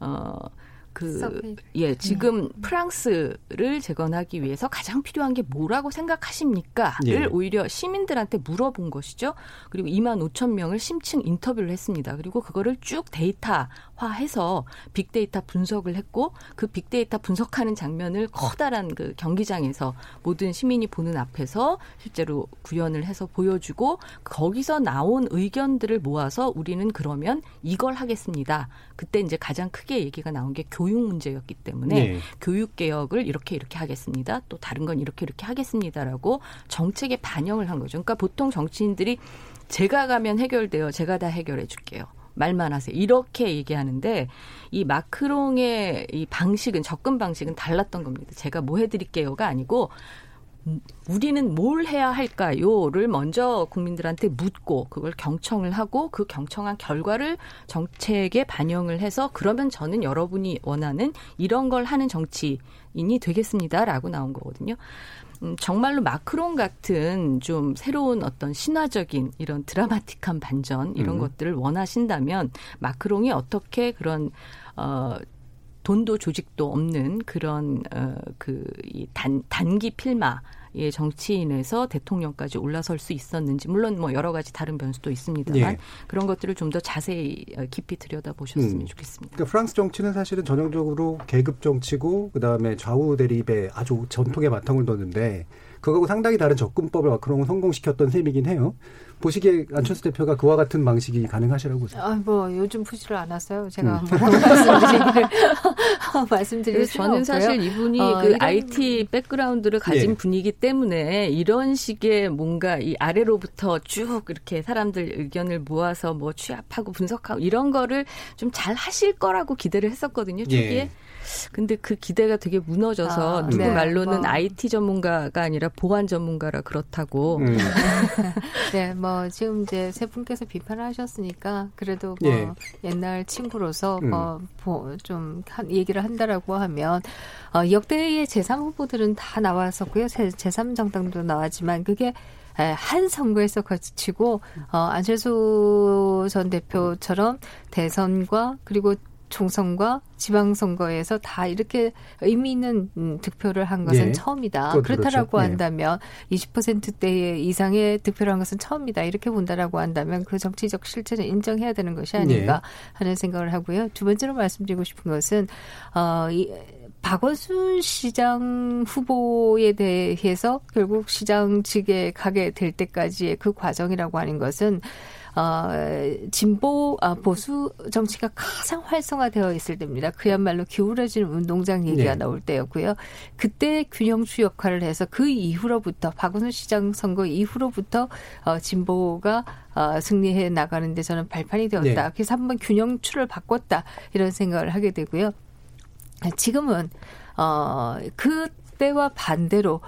어, 그, 예, 지금 네. 프랑스를 재건하기 위해서 가장 필요한 게 뭐라고 생각하십니까? 를 예. 오히려 시민들한테 물어본 것이죠. 그리고 2만 5천 명을 심층 인터뷰를 했습니다. 그리고 그거를 쭉 데이터화해서 빅데이터 분석을 했고 그 빅데이터 분석하는 장면을 커다란 그 경기장에서 모든 시민이 보는 앞에서 실제로 구현을 해서 보여주고 거기서 나온 의견들을 모아서 우리는 그러면 이걸 하겠습니다. 그때 이제 가장 크게 얘기가 나온 게 교육 문제였기 때문에 네. 교육 개혁을 이렇게 이렇게 하겠습니다. 또 다른 건 이렇게 이렇게 하겠습니다라고 정책에 반영을 한 거죠. 그러니까 보통 정치인들이 제가 가면 해결돼요. 제가 다 해결해 줄게요. 말만 하세요. 이렇게 얘기하는데 이 마크롱의 이 방식은 접근 방식은 달랐던 겁니다. 제가 뭐 해드릴게요가 아니고 우리는 뭘 해야 할까요?를 먼저 국민들한테 묻고 그걸 경청을 하고 그 경청한 결과를 정책에 반영을 해서 그러면 저는 여러분이 원하는 이런 걸 하는 정치인이 되겠습니다라고 나온 거거든요. 음, 정말로 마크롱 같은 좀 새로운 어떤 신화적인 이런 드라마틱한 반전 이런 음. 것들을 원하신다면 마크롱이 어떻게 그런 어 돈도 조직도 없는 그런 어 그단 단기 필마 예, 정치인에서 대통령까지 올라설 수 있었는지 물론 뭐 여러 가지 다른 변수도 있습니다만 예. 그런 것들을 좀 더 자세히 어, 깊이 들여다 보셨으면 음. 좋겠습니다. 그러니까 프랑스 정치는 사실은 전형적으로 계급 정치고 그다음에 좌우 대립에 아주 전통의 바탕을 뒀는데 그거하고 상당히 다른 접근법을 마크롱은 성공시켰던 셈이긴 해요. 보시기에 안철수 대표가 그와 같은 방식이 가능하시라고 보세요. 아, 뭐 요즘 푸시를 안 왔어요. 제가 음. 말씀드리기를 말씀드릴 저는 사실 이분이 어, 그 IT 백그라운드를 가진 예. 분이기 때문에 이런 식의 뭔가 이 아래로부터 쭉 이렇게 사람들 의견을 모아서 뭐 취합하고 분석하고 이런 거를 좀 잘 하실 거라고 기대를 했었거든요. 초기에. 예. 근데 그 기대가 되게 무너져서 아, 누구 네. 말로는 뭐. IT 전문가가 아니라 보안 전문가라 그렇다고. 음. 네, 뭐 지금 이제 세 분께서 비판을 하셨으니까 그래도 뭐 예. 옛날 친구로서 음. 뭐좀 얘기를 한다라고 하면 어, 역대의 제3 후보들은 다 나왔었고요. 제3 정당도 나왔지만 그게 한 선거에서 거치고 어, 안철수 전 대표처럼 대선과 그리고 총선과 지방선거에서 다 이렇게 의미 있는 음, 득표를 한 것은 네. 처음이다. 그렇다라고 그렇죠. 한다면 네. 20%대 이상의 득표를 한 것은 처음이다. 이렇게 본다라고 한다면 그 정치적 실체는 인정해야 되는 것이 아닌가 네. 하는 생각을 하고요. 두 번째로 말씀드리고 싶은 것은 어, 이, 박원순 시장 후보에 대해서 결국 시장직에 가게 될 때까지의 그 과정이라고 하는 것은 어, 진보 아, 보수 정치가 가장 활성화되어 있을 때입니다. 그야말로 기울어지는 운동장 얘기가 네. 나올 때였고요. 그때 균형추 역할을 해서 그 이후로부터 박원순 시장 선거 이후로부터 어, 진보가 어, 승리해 나가는데 저는 발판이 되었다. 네. 그래서 한번 균형추를 바꿨다 이런 생각을 하게 되고요. 지금은 어 그 때와 반대로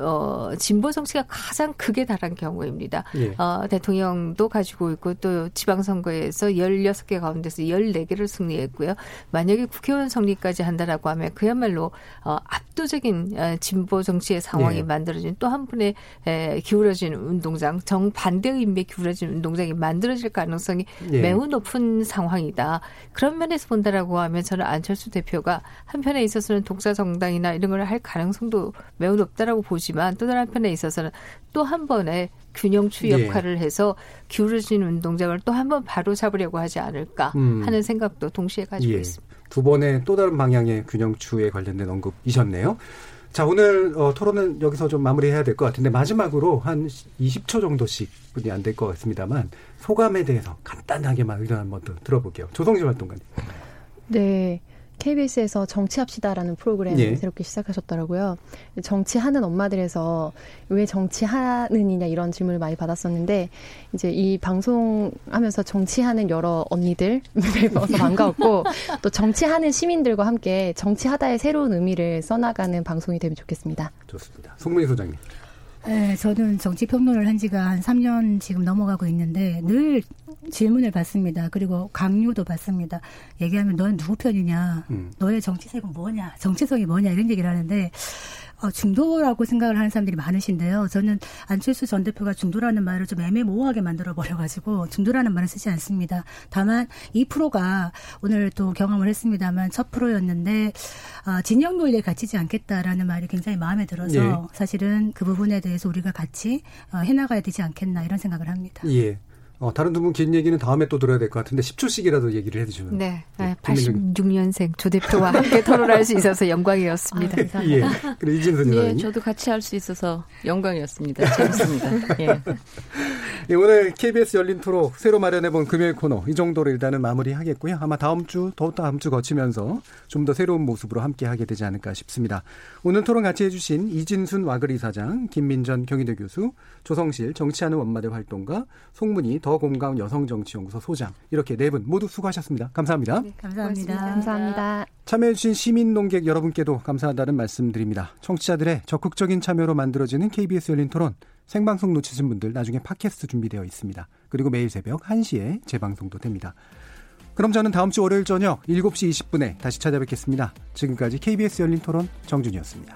어, 진보 정치가 가장 크게 달한 경우입니다. 예. 어, 대통령도 가지고 있고 또 지방선거에서 16개 가운데서 14개를 승리했고요. 만약에 국회의원 선리까지 한다라고 하면 그야말로 어, 압도적인 어, 진보 정치의 상황이 예. 만들어진 또 한 분의 에, 기울어진 운동장, 정반대 의미의 기울어진 운동장이 만들어질 가능성이 예. 매우 높은 상황이다. 그런 면에서 본다라고 하면 저는 안철수 대표가 한편에 있어서는 독자 정당이나 이런 걸 할 가능성도 매우 높다라고 보시 보지만 또 다른 한편에 있어서는 또 한 번의 균형추 예. 역할을 예. 해서 기울어진 운동장을 또 한 번 바로 잡으려고 하지 않을까 음. 하는 생각도 동시에 가지고 예. 있습니다. 두 번의 또 다른 방향의 균형추에 관련된 언급이셨네요. 자, 오늘 어, 토론은 여기서 좀 마무리해야 될 것 같은데 마지막으로 한 20초 정도씩 분이 안 될 것 같습니다만 소감에 대해서 간단하게만 의견 한번 더 들어볼게요. 조성진 활동가님. 네. KBS에서 정치합시다라는 프로그램 예. 새롭게 시작하셨더라고요. 정치하는 엄마들에서 왜 정치하느냐 이런 질문을 많이 받았었는데 이제 이 방송하면서 정치하는 여러 언니들 뵈서 반가웠고 또 정치하는 시민들과 함께 정치하다의 새로운 의미를 써나가는 방송이 되면 좋겠습니다. 좋습니다. 송문희 소장님. 네, 저는 정치 평론을 한 지가 한 3년 지금 넘어가고 있는데 늘 질문을 받습니다. 그리고 강요도 받습니다. 얘기하면 너는 누구 편이냐? 음. 너의 정치색은 뭐냐? 정체성이 뭐냐? 이런 얘기를 하는데 어, 중도라고 생각을 하는 사람들이 많으신데요. 저는 안철수 전 대표가 중도라는 말을 좀 애매모호하게 만들어 버려가지고 중도라는 말을 쓰지 않습니다. 다만 이 프로가 오늘 또 경험을 했습니다만 첫 프로였는데 어, 진영 논리에 갇히지 않겠다라는 말이 굉장히 마음에 들어서 예. 사실은 그 부분에 대해서 우리가 같이 어, 해나가야 되지 않겠나 이런 생각을 합니다. 예. 어, 다른 두 분 긴 얘기는 다음에 또 들어야 될 것 같은데 10초씩이라도 얘기를 해주시면. 네. 네 86년생 조 대표와 함께 토론할 수 있어서 영광이었습니다. 아, 예. 그리고 이진선 예, 저도 같이 할 수 있어서 영광이었습니다. 재밌습니다. 예. 예, 오늘 KBS 열린 토로 새로 마련해본 금요일 코너 이 정도로 일단은 마무리하겠고요. 아마 다음 주, 더 다음 주 거치면서 좀 더 새로운 모습으로 함께 하게 되지 않을까 싶습니다. 오늘 토론 같이 해주신 이진순 와그리 사장, 김민전 경희대 교수, 조성실 정치하는 원마대 활동가, 송문희 더 공감 여성정치연구소 소장 이렇게 네 분 모두 수고하셨습니다. 감사합니다. 네, 감사합니다. 감사합니다. 참여해주신 시민 농객 여러분께도 감사하다는 말씀드립니다. 청취자들의 적극적인 참여로 만들어지는 KBS 열린 토론 생방송 놓치신 분들 나중에 팟캐스트 준비되어 있습니다. 그리고 매일 새벽 1시에 재방송도 됩니다. 그럼 저는 다음 주 월요일 저녁 7시 20분에 다시 찾아뵙겠습니다. 지금까지 KBS 열린 토론 정준이었습니다.